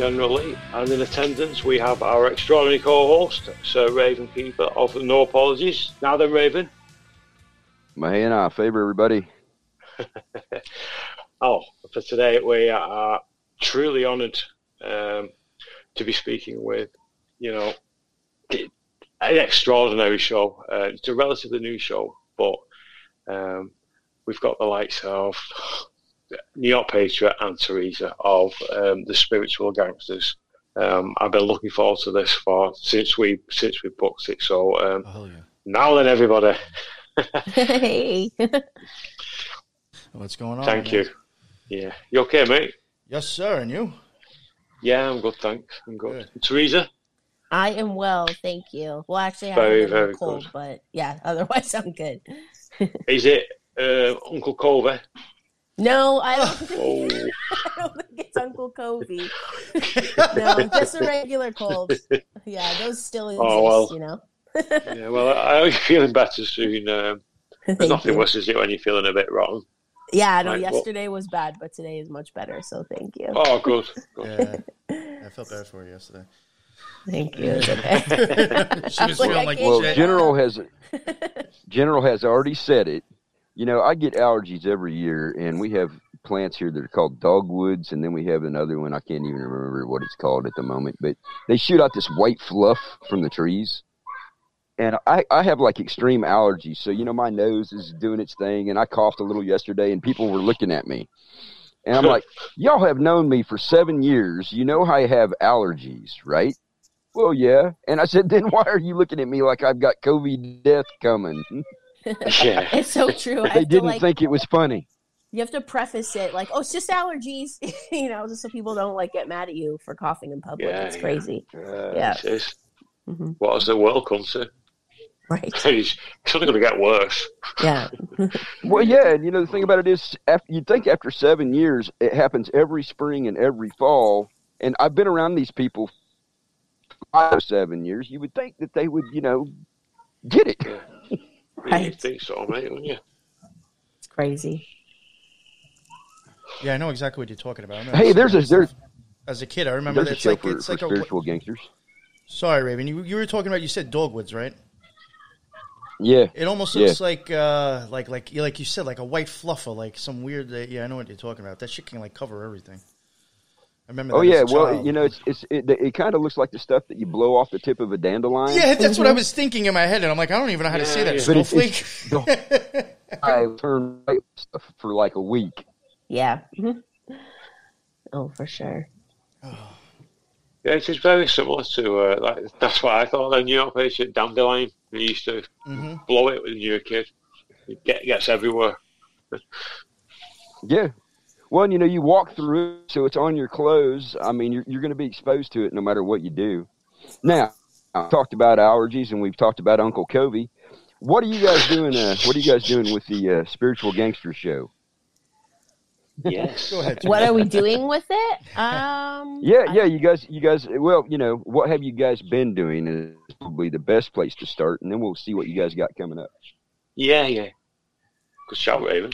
I'm your host, General Lee, and in attendance we have our extraordinary co-host, Sir Raven Keeper of No Apologies. Now then, Raven. Mahana, favor everybody. oh, for today we are truly honoured um, to be speaking with, you know, an extraordinary show. Uh, it's a relatively new show, but um, we've got the likes of New York Patriot and Theresa of um, the Spiritual Gangsters. Um, I've been looking forward to this for since we since we booked it. So um, oh, yeah. now then, everybody. hey. What's going on? Thank man? you. Yeah, you okay, mate? Yes, sir. And you? Yeah, I'm good. Thanks. I'm good. good. Theresa. I am well, thank you. Well, actually, I have very, a very cold, good. but yeah, otherwise I'm good. Is it uh, Uncle Covey? No, I don't, think, oh. I don't think it's Uncle Covey. no, just a regular cold. Yeah, those still exist, oh, well. you know. yeah, well, I hope you're feeling better soon. Um, there's nothing you. worse, is it, when you're feeling a bit wrong? Yeah, no, like, yesterday well, was bad, but today is much better, so thank you. Oh, good. good. Yeah, I felt bad for you yesterday. Thank you. Okay. she was feeling like, well, General has General has already said it you know, I get allergies every year, and we have plants here that are called dogwoods, and then we have another one I can't even remember what it's called at the moment. But they shoot out this white fluff from the trees, and I, I have like extreme allergies. So you know, my nose is doing its thing, and I coughed a little yesterday, and people were looking at me, and I'm like, y'all have known me for seven years. You know I have allergies, right? Well, yeah. And I said, then why are you looking at me like I've got COVID death coming? yeah. It's so true. they didn't like, think it was funny. You have to preface it like, "Oh, it's just allergies," you know, just so people don't like get mad at you for coughing in public. Yeah, it's yeah. crazy. Uh, yeah. It's, mm-hmm. What has the world come to? Right. it's only going to get worse. Yeah. well, yeah, and you know the thing about it is, after, you'd think after seven years, it happens every spring and every fall. And I've been around these people five, or seven years. You would think that they would, you know, get it. Yeah. Right. You think so, mate, wouldn't you? It's crazy. Yeah, I know exactly what you're talking about. Hey, there's a there's as a kid, I remember there's it's a like for, it's for like spiritual a, gangsters. Sorry, Raven. You, you were talking about you said dogwoods, right? Yeah. It almost looks yeah. like uh like like like you said like a white fluffer, like some weird. Uh, yeah, I know what you're talking about. That shit can like cover everything. I remember. oh yeah, well, you know, it's, it's it, it kind of looks like the stuff that you blow off the tip of a dandelion. Yeah, that's mm-hmm. what I was thinking in my head, and I'm like, I don't even know how yeah, to say that. Yeah. Snowflake. I turned for like a week. Yeah. Mm-hmm. Oh, for sure. Yeah, it is very similar to uh, like, that's what I thought. The New York patient dandelion. We used to mm-hmm. blow it when you were a kid. It get, gets everywhere. yeah, well, you know, you walk through, so it's on your clothes. I mean, you're, you're going to be exposed to it no matter what you do. Now, I've talked about allergies, and we've talked about Uncle Covey. What are you guys doing? Uh, what are you guys doing with the uh, Spiritual Gangster Show? Yes. Go ahead. What are we doing with it? Um, yeah, yeah. You guys, you guys. Well, you know, what have you guys been doing? Is probably the best place to start, and then we'll see what you guys got coming up. Yeah, yeah. Good shout, Raven.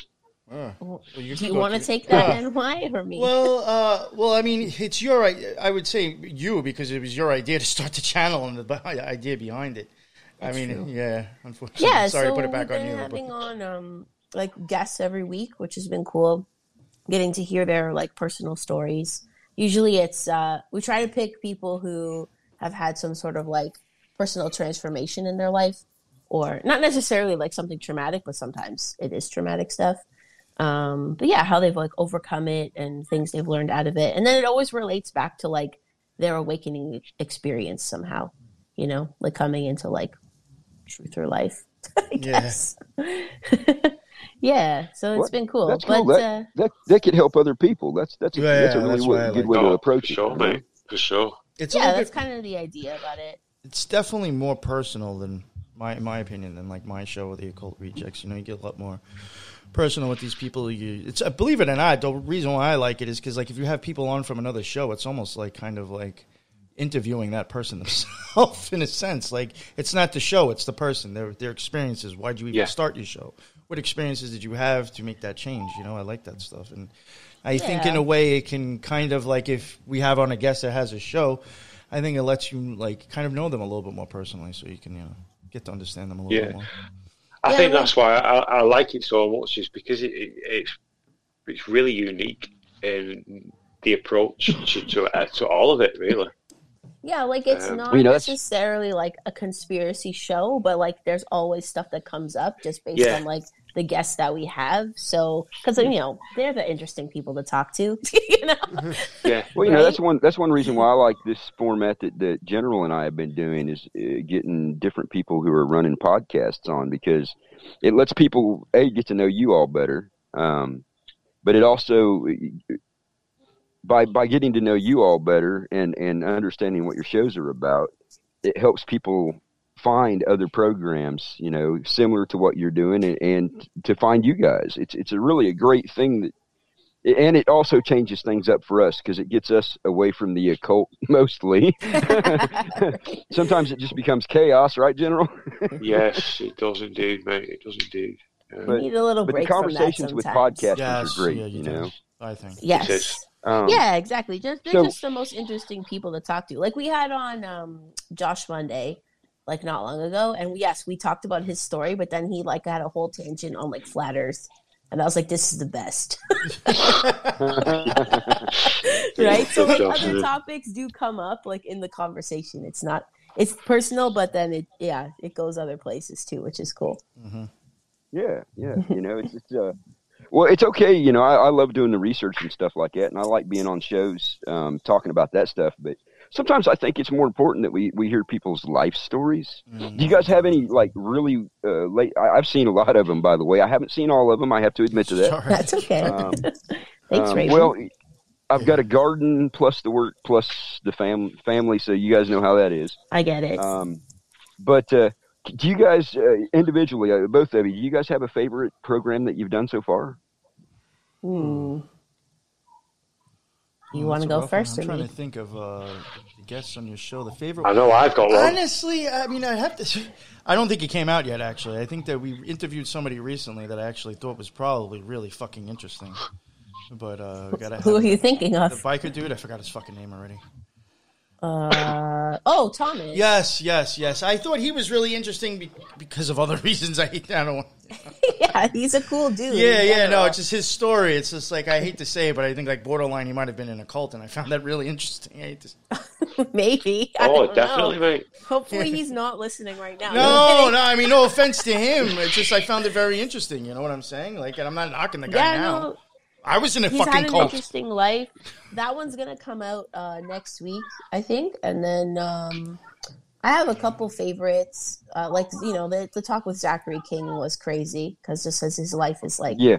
Uh, well, do you want to take that uh, and why or me? Well, uh, well, I mean, it's your. I would say you because it was your idea to start the channel and the idea behind it. That's I mean, true. yeah. Unfortunately, yeah. Sorry so to put it back on you. Having but. on um, like guests every week, which has been cool. Getting to hear their like personal stories. Usually, it's uh, we try to pick people who have had some sort of like personal transformation in their life, or not necessarily like something traumatic, but sometimes it is traumatic stuff um but yeah how they've like overcome it and things they've learned out of it. And then it always relates back to like their awakening experience somehow you know like coming into like truth or life i guess. Yeah, yeah so it's well, been cool that's but. That, uh, that, that could help other people. That's that's, yeah, that's a really that's good like way to approach for sure, it mate. for sure. It's yeah that's bit, kind of the idea about it. It's definitely more personal than my my opinion than like my show with the occult rejects. You know you get a lot more personal with these people. You, it's uh, believe it or not, the reason why I like it is because like if you have people on from another show, it's almost like kind of like interviewing that person themselves in a sense. Like it's not the show, it's the person, their their experiences. Why'd you even yeah. start your show? what experiences did you have to make that change? You know, I like that stuff, and I think in a way it can kind of like if we have on a guest that has a show, I think it lets you like kind of know them a little bit more personally, so you can you know get to understand them a little Yeah. bit more. I Yeah, think like- that's why I, I like it so much, is because it, it, it's it's really unique in the approach to to, uh, to all of it, really. Yeah, like it's Um, not you know, necessarily like a conspiracy show, but like there's always stuff that comes up just based Yeah. on like the guests that we have. So, because you know they're the interesting people to talk to, you know. Yeah, Well, you know, that's one that's one reason why I like this format that, that General and I have been doing is uh, getting different people who are running podcasts on because it lets people a get to know you all better, um, but it also by by getting to know you all better and and understanding what your shows are about, it helps people find other programs, you know, similar to what you're doing, and, and to find you guys. It's it's a really a great thing that and it also changes things up for us because it gets us away from the occult mostly. Sometimes it just becomes chaos, right, General? yes, it does indeed, mate. It does indeed. Um, But- Need a little But the break from that conversations with podcasters Yes, are great, yeah, you do. know. I think. Yes. It is. Um, yeah, exactly. Just they're so- just the most interesting people to talk to. Like we had on um Josh Monday, like not long ago, and yes, we talked about his story, but then he like had a whole tangent on like flat Earth, and I was like, this is the best, right? So like other topics do come up like in the conversation. It's not it's personal, but then it yeah it goes other places too, which is cool. hmm Yeah, yeah. You know, it's just uh, well, it's okay. You know, I, I love doing the research and stuff like that, and I like being on shows um, talking about that stuff. But sometimes I think it's more important that we we hear people's life stories. Mm-hmm. Do you guys have any like really uh, late? I, I've seen a lot of them, by the way. I haven't seen all of them. I have to admit to that. Sorry. That's okay. Um, Thanks, um, Raven. well, I've got a garden plus the work plus the fam- family, so you guys know how that is. I get it. Um, but uh, do you guys uh, individually, uh, both of you, do you guys have a favorite program that you've done so far? Hmm. You Oh, want to go first I'm or trying me? to think of uh, guests on your show. The favorite. I know I've got one. Honestly, I mean, I have to. I don't think it came out yet. Actually, I think that we interviewed somebody recently that I actually thought was probably really fucking interesting. But uh, gotta. Who are have you the- thinking The of? biker dude. I forgot his fucking name already. Uh, oh, Thomas. Yes, yes, yes. I thought he was really interesting be- because of other reasons. I, I don't. want- yeah, he's a cool dude. Yeah, yeah. No, it's just his story. It's just like I hate to say it, but I think like borderline, he might have been in a cult, and I found that really interesting. I hate to. maybe. I Oh, don't definitely, know. mate. Hopefully, he's not listening right now. No, no. I mean, no offense to him. It's just I found it very interesting. You know what I'm saying? Like, and I'm not knocking the guy Yeah, now. no. I was in a He's had an cult. interesting life. That one's gonna come out uh, next week, I think, and then um, I have a couple favorites. Uh, like you know, the the talk with Zachary King was crazy because just as his life is like Yeah,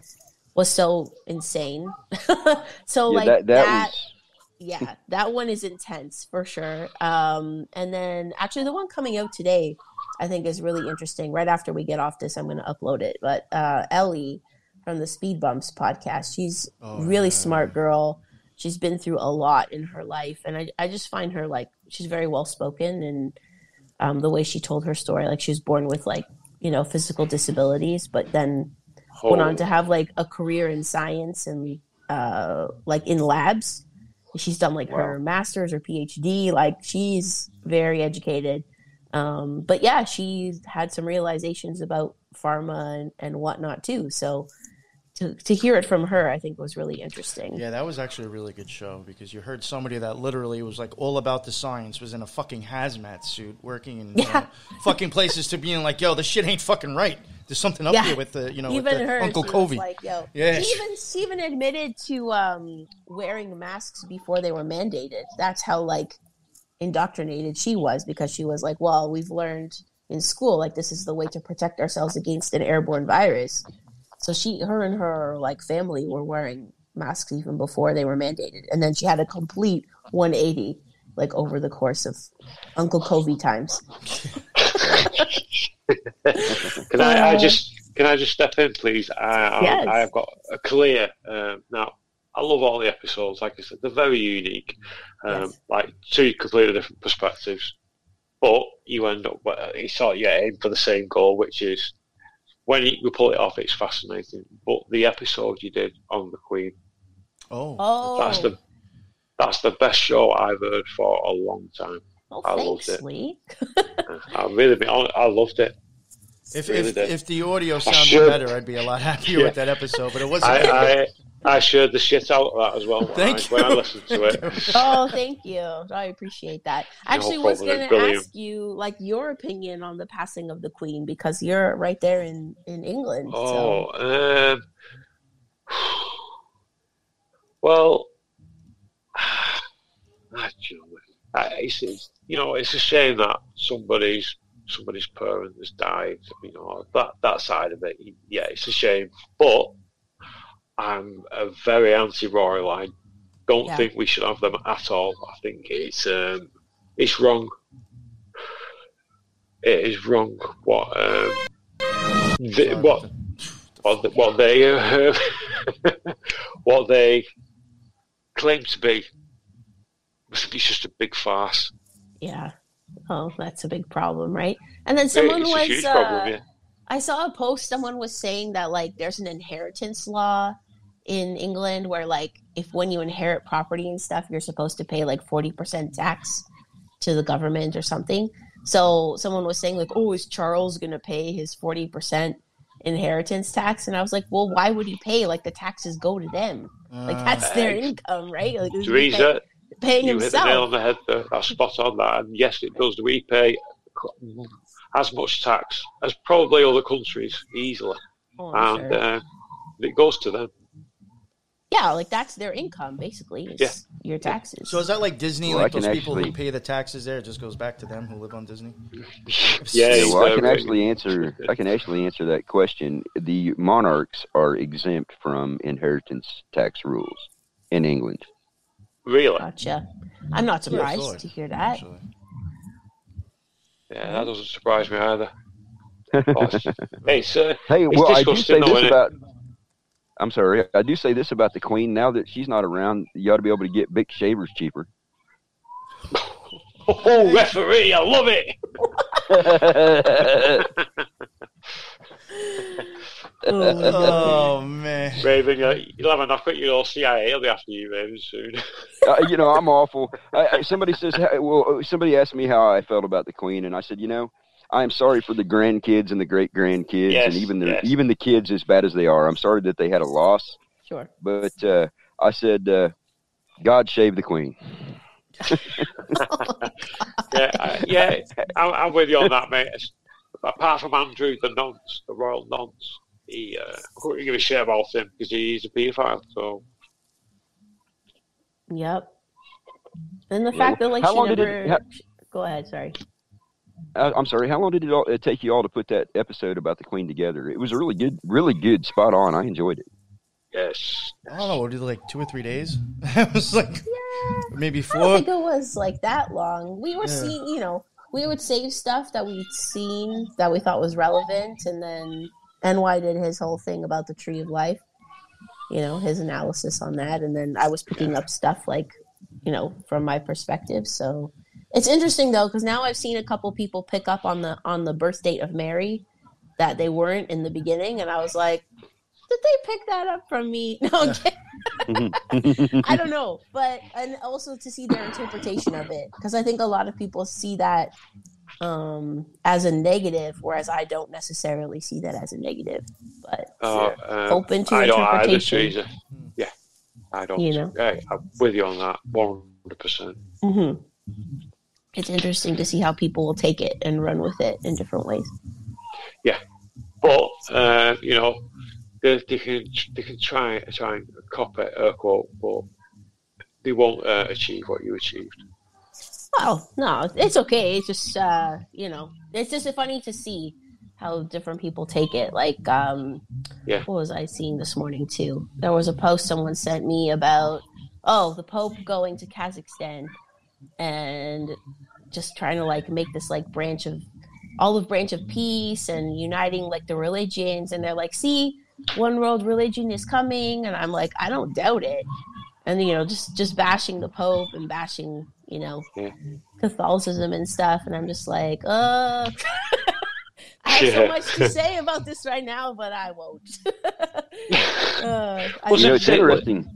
was so insane. so yeah. like that that, was. yeah, that one is intense for sure. Um, and then actually, the one coming out today, I think is really interesting. Right after we get off this, I'm going to upload it. But uh, Ellie from the Speed Bumps podcast, she's Oh, really yeah. smart girl. She's been through a lot in her life, and I I just find her like she's very well spoken and um, the way she told her story, like she was born with like you know physical disabilities, but then went on to have like a career in science and uh like in labs. She's done like her master's or phd like she's very educated. Um but yeah she's had some realizations about pharma and, and whatnot too. So to, to hear it from her i think was really interesting Yeah, that was actually a really good show because you heard somebody that literally was like all about the science, was in a fucking hazmat suit, working in Yeah. know, fucking places to being like, yo, this shit ain't fucking right. There's something up Yeah. here with the you know even with the her Uncle Covey. like yo Yeah. she even she even admitted to um wearing masks before they were mandated that's how like indoctrinated she was because she was like well we've learned in school like this is the way to protect ourselves against an airborne virus so she her and her like family were wearing masks even before they were mandated and then she had a complete 180 like over the course of uncle covey times Can I, I just can I just step in, please? I, Yes. I, I've got a clear um, now. I love all the episodes. Like I said, they're very unique. Um, Yes. Like two completely different perspectives, but you end up well, you sort of yeah, aim for the same goal, which is when you, we pull it off, it's fascinating. But the episode you did on the Queen, Oh, Oh, that's the that's the best show I've heard for a long time. oh, I thanks, loved it. Lee. I really, been hon- I loved it. if really if, did. if the audio sounded better, I'd be a lot happier Yeah. with that episode. But it wasn't. I, I I shared the shit out of that as well when, Thank I, when I listened to it. Oh, thank you. I appreciate that. I No actually was going to ask you, like, your opinion on the passing of the Queen because you're right there in in England. Oh, So. um, well, I, you know, it's, it's you know it's a shame that somebody's somebody's parent has died. You know that that side of it, yeah, it's a shame. But I'm a very anti-royal. I don't Yeah. think we should have them at all. I think it's um, it's wrong. It is wrong. What um, the, what what, th- what they uh, what they claim to be. I think it's just a big farce. Yeah. Oh, that's a big problem, right? And then someone it's a was. huge uh, problem. Yeah. I saw a post. Someone was saying that like there's an inheritance law in England where like if when you inherit property and stuff, you're supposed to pay like forty percent tax to the government or something. So someone was saying like, oh, is Charles gonna pay his forty percent inheritance tax? And I was like, well, why would he pay? Like the taxes go to them. Like Uh, that's their income, right? Like, he's Theresa, paying you hit the nail on the head there. That's spot on that. And yes, it does. We pay as much tax as probably other countries easily, Oh, and sure. uh, it goes to them. Yeah, like that's their income basically. Is Yeah. your taxes. so is that like Disney? Well, like those can people who pay the taxes there, it just goes back to them who live on Disney. Yeah, Yeah, it's, well, I can actually answer. I can actually answer that question. The monarchs are exempt from inheritance tax rules in England. really. Gotcha. I'm not surprised sure. to hear that. Actually. Yeah, that doesn't surprise me either. hey, sir. Hey, well, I do say this isn't it? About. I'm sorry. I do say this about the Queen. Now that she's not around, you ought to be able to get big shavers cheaper. Oh, referee, I love it. Oh man. Raven, uh, you'll have a knock at your CIA. I'll be after you, Raven, soon. uh, you know, I'm awful. I, I, somebody says, well, somebody asked me how I felt about the Queen, and I said, you know, I am sorry for the grandkids and the great grandkids, Yes, and even the yes. even the kids, as bad as they are. I'm sorry that they had a loss, Sure. but uh, I said, uh, God save the Queen. yeah, I, yeah, I'm, I'm with you on that, mate. It's- Apart from Andrew, the nonce, the royal nonce, he uh, couldn't give a shit about him because he's a paedophile. So Yep. And the Yeah, fact that like how she long did never. it- how- Go ahead. Sorry. I, I'm sorry. How long did it, all, it take you all to put that episode about the Queen together? It was a really good, really good, spot on. I enjoyed it. yes, I don't know. What did like two or three days? it was like Yeah. maybe four. I don't think it was like that long. We were Yeah. seeing, you know, we would save stuff that we'd seen that we thought was relevant, and then NY did his whole thing about the Tree of Life. You know, his analysis on that, and then I was picking up stuff like, you know, from my perspective. So it's interesting though, because now I've seen a couple people pick up on the on the birth date of Mary that they weren't in the beginning, and I was like, did they pick that up from me? No, I'm kidding. I don't know, but and also to see their interpretation of it because I think a lot of people see that um as a negative, whereas I don't necessarily see that as a negative. But uh, um, Open to I don't either, interpretation. Yeah, I don't. You know. Hey, I'm with you on that, one hundred percent. It's interesting to see how people will take it and run with it in different ways. Yeah, but uh, you know, they, they can they can try try and copy a quote, but they won't uh, achieve what you achieved. Oh no, it's okay. It's just uh, you know, it's just funny to see how different people take it. Like, um, Yeah. what was I seeing this morning too? There was a post someone sent me about oh the Pope going to Kazakhstan and just trying to like make this like branch of olive branch of peace and uniting like the religions and they're like see one world religion is coming and i'm like i don't doubt it and you know just just bashing the pope and bashing you know Yeah. catholicism and stuff and i'm just like uh i have so much to say about this right now, but I won't. uh, I Well, you know, it's interesting.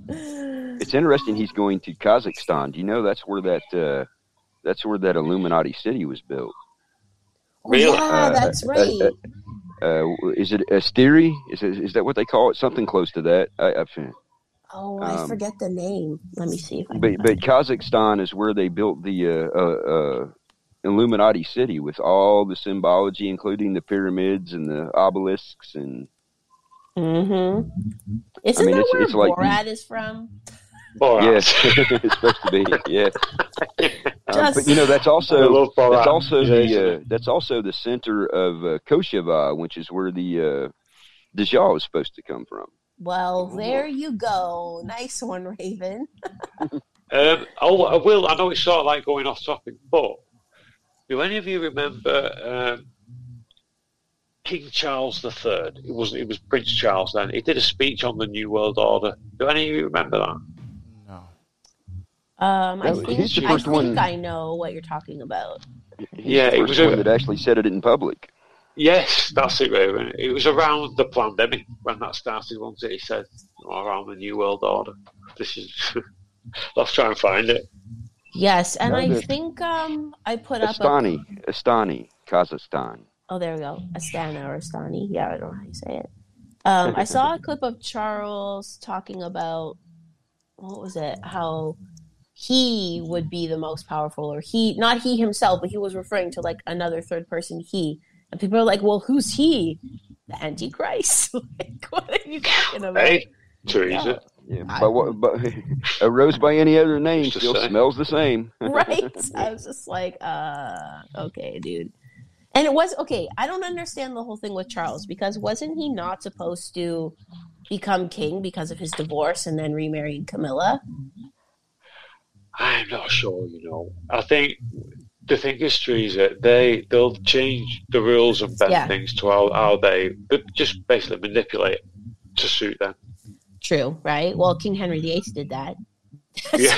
It's interesting. He's going to Kazakhstan. Do you know that's where that uh, that's where that Illuminati city was built? Oh, Really? yeah, Uh, that's uh, right. uh, Uh, is it Asteri? Is it, is that what they call it? Something close to that. I, I've, oh, I um, forget the name. Let me see if I but can but Kazakhstan is where they built the uh, uh, uh, Illuminati city with all the symbology, including the pyramids and the obelisks and Mm-hmm. Isn't mean, that it's- where it's like the- Borat is from? Borat. yes, it's supposed to be yeah. Um, but you know that's also. That's also the uh, that's also the center of uh, Kosheva, which is where the uh, Dajjal is supposed to come from. Well, there you go. Nice one, Raven. Um, oh, I will. I know it's sort of like going off topic, but do any of you remember um, King Charles III? It wasn't. It was Prince Charles then. He did a speech on the New World Order. Do any of you remember that? No. Um, I was- think, he's the I first think one- I know what you're talking about. He's Yeah, the it first was a- one that actually said it in public. Yes, that's it, Raven. It was around the pandemic when that started. Once it, he said oh, around the New World Order. This is. Let's try and find it. Yes, and No, I think um I put up a Astani, Astani, Kazakhstan. Oh, there we go. Astana or Astani. Yeah, I don't know how you say it. Um, I saw a clip of Charles talking about what was it? How he would be the most powerful, or he, not he himself, but he was referring to like another third person he. And people are like, well, who's he? The Antichrist. like, what are you talking about? Hey, Theresa. Yeah, I- but what? But a rose by any other name Just the still smells the same. right? I was just like, uh, okay, dude. And it was okay. I don't understand the whole thing with Charles because wasn't he not supposed to become king because of his divorce and then remarrying Camilla? I'm not sure, you know. I think the thing is, Theresa, they they'll change the rules and bend Yeah. things to how, how they but just basically manipulate to suit them. True, right? Well, King Henry VIII did that. Yeah,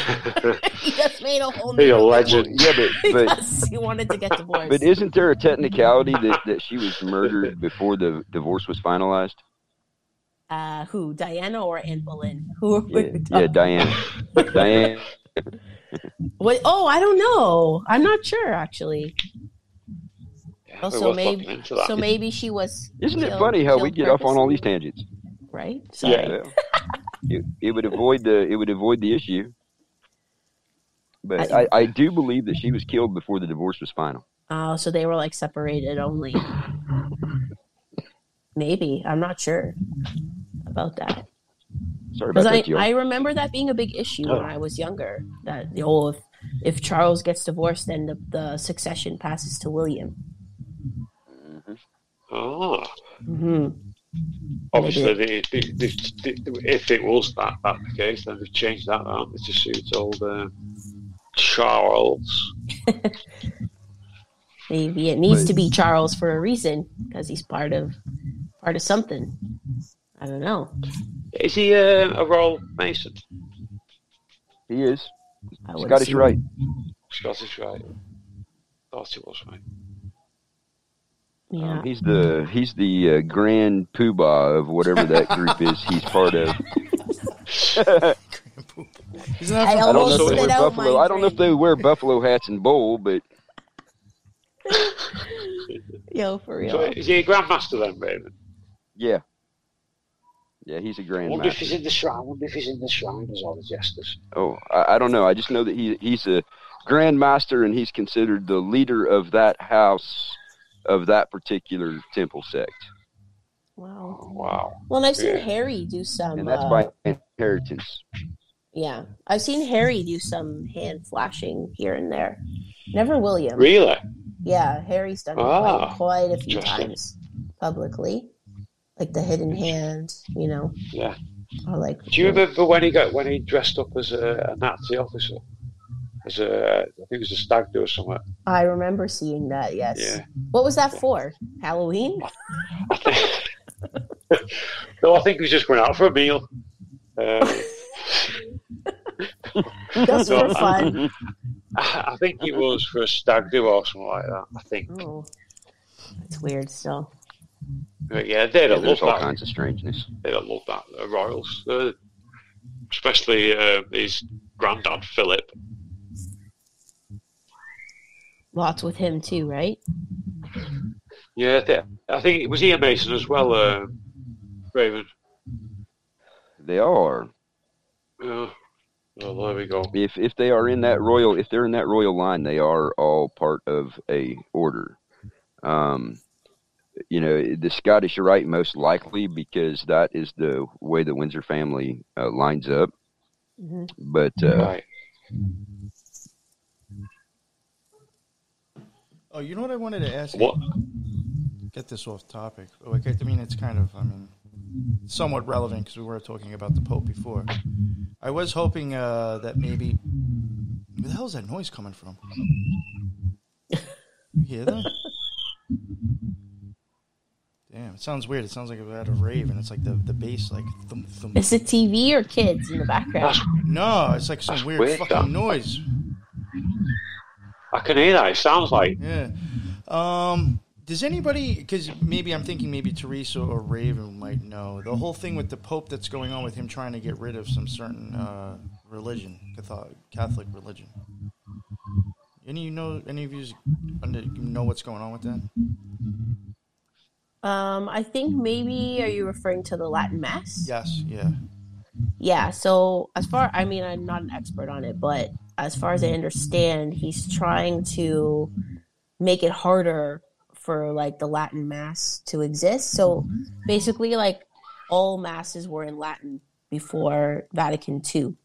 he just made a whole Be new a legend. yeah, but but because he wanted to get divorced. but isn't there a technicality that that she was murdered before the divorce was finalized? uh, who, Diana or Anne Boleyn? Who? Yeah, yeah Diane. Diane. What? Oh, I don't know. I'm not sure actually. Yeah, Oh, so maybe, looking into that. so maybe she was. Isn't it funny how we killed get off on all these tangents? Right? Sorry. Yeah. it, it would avoid the it would avoid the issue. But I- I, I do believe that she was killed before the divorce was final. Oh, so they were like separated only. Maybe I'm not sure about that Sorry about because I, that, I remember that being a big issue when Oh. I was younger. That the oh, if if Charles gets divorced, then the, the succession passes to William. Oh, hmm obviously, they, they, they, if it was that, that the case, then they've changed that around to suit old um, Charles. Maybe it needs But- to be Charles for a reason because he's part of part of something. I don't know. Is he uh, a royal mason? he is I would Scottish assume- right. Scottish, right? Thought it was right. Yeah. Um, he's the he's the uh, grand poobah of whatever that group is he's part of. Isn't I I don't know if they wear buffalo. I don't know if they wear buffalo hats and bowl, but Yo, for So real. is he a grandmaster then, Raven? yeah, yeah, he's a grand I wonder if he's in the shrine. I wonder if he's in the shrine as all the jesters. Oh, I, I don't know. I just know that he he's a grand master and he's considered the leader of that house of that particular temple sect, Wow. Oh, wow. Well, and I've seen Yeah. Harry do some. and that's uh, by inheritance. Yeah, I've seen Harry do some hand flashing here and there. Never William. Really? Yeah, Harry's done it Ah, quite, quite a few times publicly, like the hidden hand, you know, Yeah. or like. Do you remember when he got when he dressed up as a, a Nazi officer? As a, I think it was a stag do or something. I remember seeing that. Yes. Yeah. What was that for? Halloween? I think, no, I think he was just going out for a meal. Uh, Just No, for fun. I I think he was for a stag do or something like that. I think. Oh. It's weird still. But yeah, they Yeah, don't there's love all that. kinds of strangeness. They don't love that. The royals, uh, especially uh, his granddad Philip. Lots with him too, right? Yeah, they, I think it was Ian Mason as well. Uh, Raven. They are. Uh, well, there we go. If if they are in that royal, if they're in that royal line, they are all part of a order. Um, you know, the Scottish Rite most likely because that is the way the Windsor family uh, lines up. hmm But uh, Right. Oh, you know what I wanted to ask? What? Get this off topic. Oh, okay, I mean, it's kind of, I mean, somewhat relevant because we were talking about the Pope before. I was hoping uh, that maybe. Where the hell is that noise coming from? You hear that? Damn, it sounds weird. It sounds like it had a rave, and it's like the the bass, like thump, thump. Is it TV or kids in the background? No, it's like some That's weird, weird, fucking that. noise. I can hear that. It sounds like Yeah. Um. Does anybody? Because maybe I'm thinking maybe Theresa or Raven might know the whole thing with the Pope that's going on with him trying to get rid of some certain uh, religion, Catholic, Catholic religion. Any you know? Any of you know what's going on with that? Um, I think maybe are you referring to the Latin Mass? Yes. Yeah. Yeah, so as far I mean I'm not an expert on it, but as far as I understand, he's trying to make it harder for like the Latin mass to exist. So basically like all masses were in Latin before Vatican II,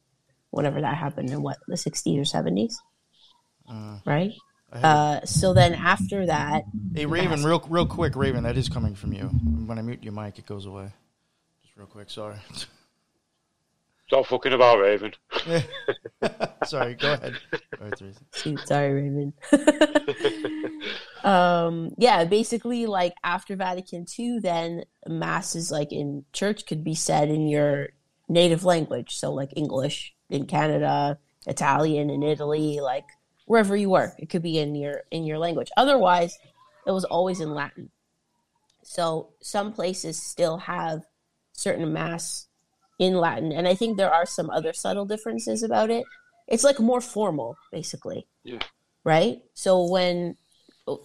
whenever that happened in what, the 60s or 70s, Uh, right? I have Uh so then after that, hey, Raven, real real quick, Raven, that is coming from you. When I mute your mic, it goes away. Just real quick. Sorry. stop fucking about, Raven. sorry. Go ahead. All right, Theresa. sorry Raven. um yeah basically like after vatican ii then masses like in church could be said in your native language so like english in canada italian in italy like wherever you were. It could be in your in your language. Otherwise it was always in latin. So some places still have certain mass in latin and i think there are some other subtle differences about it. It's like more formal basically. Yeah. right? So when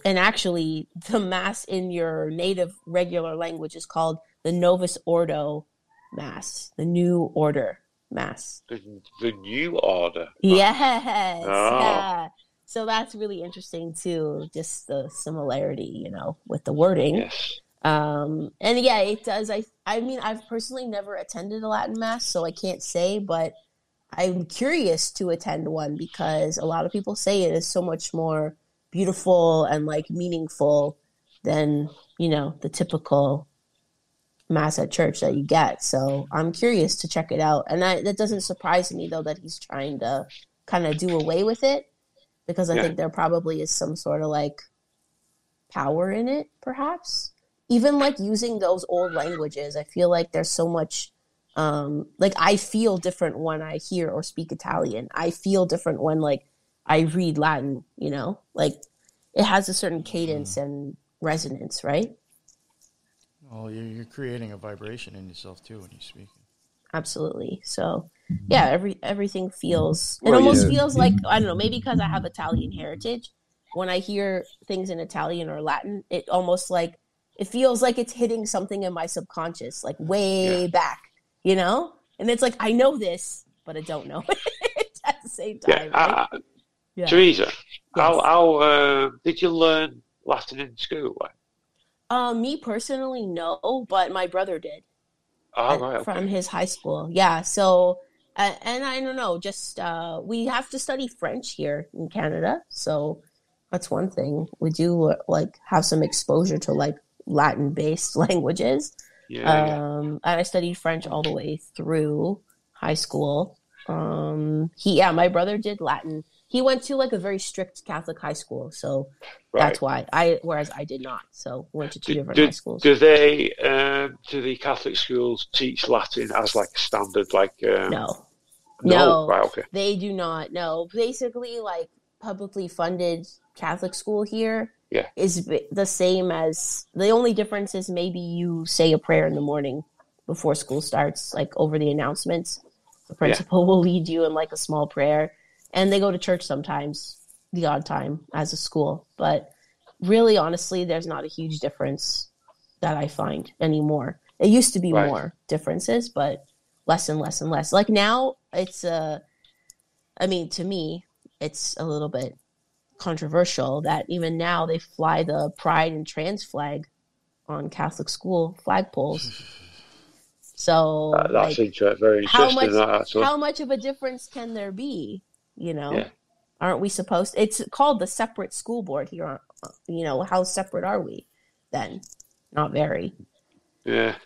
and actually the mass in your native regular language is called the novus ordo mass the new order mass The, the new order. yes Oh. yeah so that's really interesting too just the similarity you know with the wording Yes. um and yeah it does i i mean i've personally never attended a latin mass so i can't say but i'm curious to attend one because a lot of people say it is so much more beautiful and like meaningful than you know the typical mass at church that you get. So i'm curious to check it out. And I, that doesn't surprise me though that he's trying to kind of do away with it because i Yeah. think there probably is some sort of like power in it perhaps. Even like using those old languages i feel like there's so much um like i feel different when i hear or speak italian. I feel different when like i read latin you know? Like it has a certain cadence and resonance right Well, you're, you're creating a vibration in yourself too when you speak. absolutely so yeah every everything feels it Well, almost yeah. feels like i don't know maybe because i have italian heritage when i hear things in italian or latin it almost like it feels like it's hitting something in my subconscious like way Yeah. back you know and it's like i know this but i don't know it at the same Yeah. time right? Uh, yeah. Theresa, how, Yes. how uh, did you learn Latin in school? Um me personally no but my brother did Oh, right. Okay. from his high school. Yeah. So, uh, and I don't know, just uh, we have to study French here in Canada. So that's one thing. We do like have some exposure to like Latin based languages. yeah, yeah. Um, and I studied French all the way through high school. Um, he, yeah, my brother did Latin. He went to like a very strict Catholic high school. So Right. that's why I, whereas I did not. So went to two Do, different do, high schools. do they, um, do the Catholic schools teach Latin as like a standard, like, uh, no. no? No. Right, okay. They do not. No, basically, like publicly funded Catholic school here Yeah. is the same as the only difference is maybe you say a prayer in the morning before school starts, like over the announcements. The principal will lead you in like a small prayer, and they go to church sometimes, the odd time as a school. But really, honestly, there's not a huge difference that I find anymore. It used to be Right. more differences, but less and less and less. Like now, it's uh, I mean, to me, it's a little bit controversial that even now they fly the pride and trans flag on Catholic school flagpoles. So, That- that's like, very how interesting. much that, how much of a difference can there be? You know, Yeah. aren't we supposed? It's called the separate school board here. You know, how separate are we then? Not very. yeah.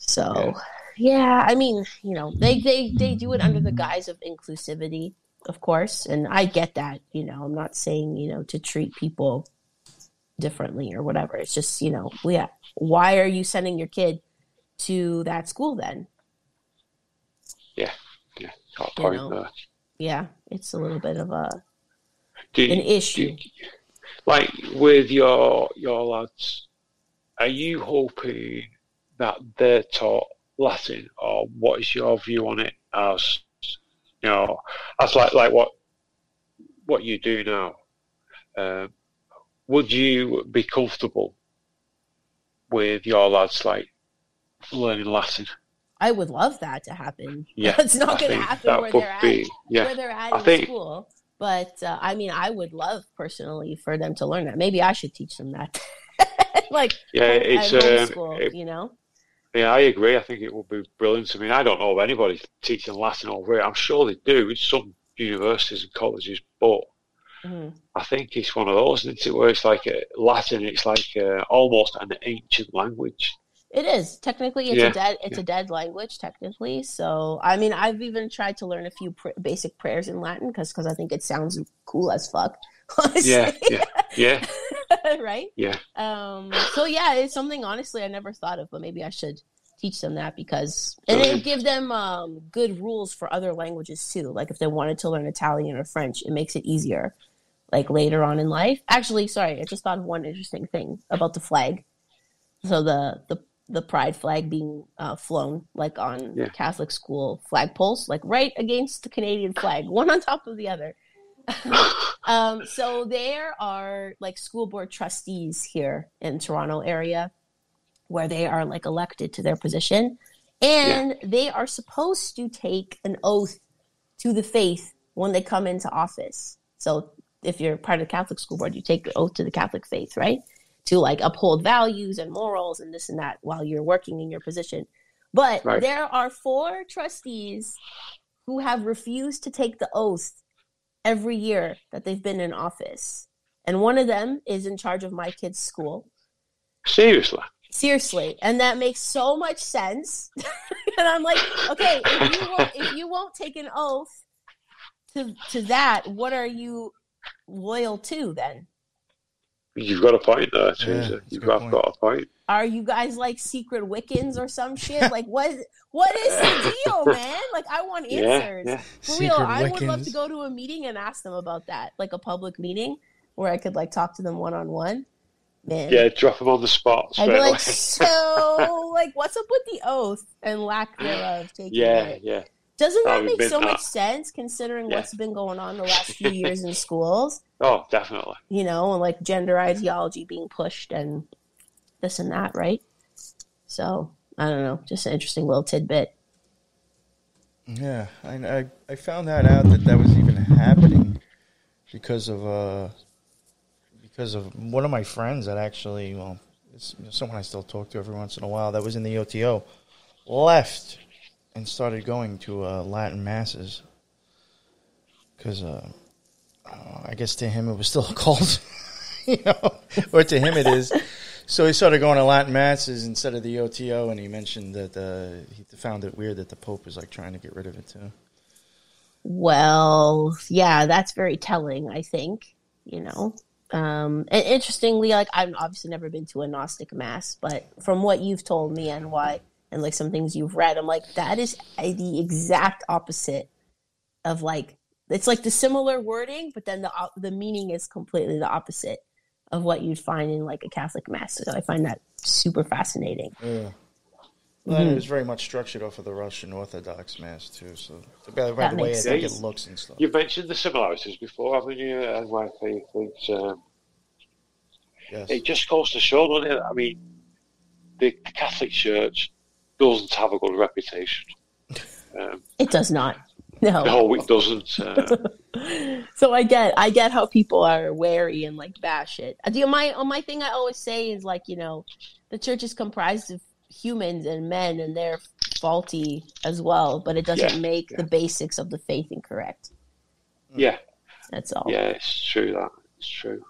So, yeah, I mean, you know, they they they do it under the guise of inclusivity, of course, and I get that. You know, I'm not saying you know to treat people differently or whatever. It's just you know, yeah, why are you sending your kid to that school then? Yeah. Yeah. You know. Yeah, it's a little bit of a Do, an issue. like with your your lads, are you hoping that they're taught Latin, or what is your view on it? As you know, as like like what what you do now. Um, would you be comfortable with your lads like learning Latin? I would love that to happen. Yeah, it's not going to happen where they're at. yeah. where they're at in school. But uh, I mean, I would love personally for them to learn that. Maybe I should teach them that. like, Yeah, it's at um, homeschool, it- you know. Yeah, I agree. I think it would be brilliant. I mean, I don't know of anybody teaching Latin over here. I'm sure they do in some universities and colleges, but Mhm. I think it's one of those, isn't it, where it's like a Latin, it's like uh almost an ancient language. It is technically it's Yeah, a dead it's a dead language technically. So I mean, I've even tried to learn a few pr- basic prayers in Latin because I think it sounds cool as fuck. Honestly. Yeah, yeah, yeah, right? yeah. Um, so yeah, it's something honestly I never thought of, but maybe I should teach them that because and then give them um, good rules for other languages too. Like if they wanted to learn Italian or French, it makes it easier. Like later on in life. Actually, sorry, I just thought of one interesting thing about the flag. So the the the pride flag being uh, flown like on Yeah. Catholic school flagpoles, like right against the Canadian flag, one on top of the other. um, so there are like school board trustees here in Toronto area where they are like elected to their position and they are supposed to take an oath to the faith when they come into office. So if you're part of the Catholic school board, you take the oath to the Catholic faith, right? To like uphold values and morals and this and that while you're working in your position. But Right. there are four trustees who have refused to take the oath every year that they've been in office. And one of them is in charge of my kid's school. Seriously. Seriously. And that makes so much sense. and I'm like, okay, if you won't if you won't take an oath to to that, what are you loyal to then? You've got a point there, Theresa. that's a You've got, point. got a point. Are you guys like secret Wiccans or some shit? Like what what is the deal, man? Like I want answers. yeah. For Secret real, I would love to go to a meeting and ask them about that, like a public meeting where I could like talk to them one on one. Man, Yeah, drop them on the spot I'd be like, so like, what's up with the oath and lack thereof? Taking yeah, it? yeah. Doesn't that That make be so been- much sense considering Yeah. what's been going on the last few years in schools? Oh, definitely. You know, and like gender ideology being pushed and this and that, right? So I don't know, just an interesting little tidbit. Yeah, I, I I found that out that that was even happening because of uh because of one of my friends that actually well it's someone I still talk to every once in a while that was in the OTO left and started going to uh, Latin masses because uh, I guess to him it was still a cult, you know, or to him it is. So he started going to Latin masses instead of the OTO, and he mentioned that uh, he found it weird that the Pope was like trying to get rid of it too. Well, yeah, that's very telling, I think, you know. Um, and interestingly, like I've obviously never been to a Gnostic mass, but from what you've told me and why, and like some things you've read, I'm like, that is uh, the exact opposite of like, it's like the similar wording, but then the, the meaning is completely the opposite of what you'd find in like a Catholic mass. So I find that super fascinating. Yeah. Well, and it was very much structured off of the Russian Orthodox Mass too. So by, by That the way, I think it looks and stuff. You've mentioned the similarities before, haven't you? And why I think um, Yes. it just goes to show, doesn't it? I mean, the Catholic Church doesn't have a good reputation. Um, It does not. No. no, it doesn't. Uh, So I get I get how people are wary and like bash it. Uh, The my uh, my thing I always say is like you know, the church is comprised of humans and men, and they're faulty as well. But it doesn't Yeah, make yeah. the basics of the faith incorrect. yeah, That's all. yeah, it's true that it's true.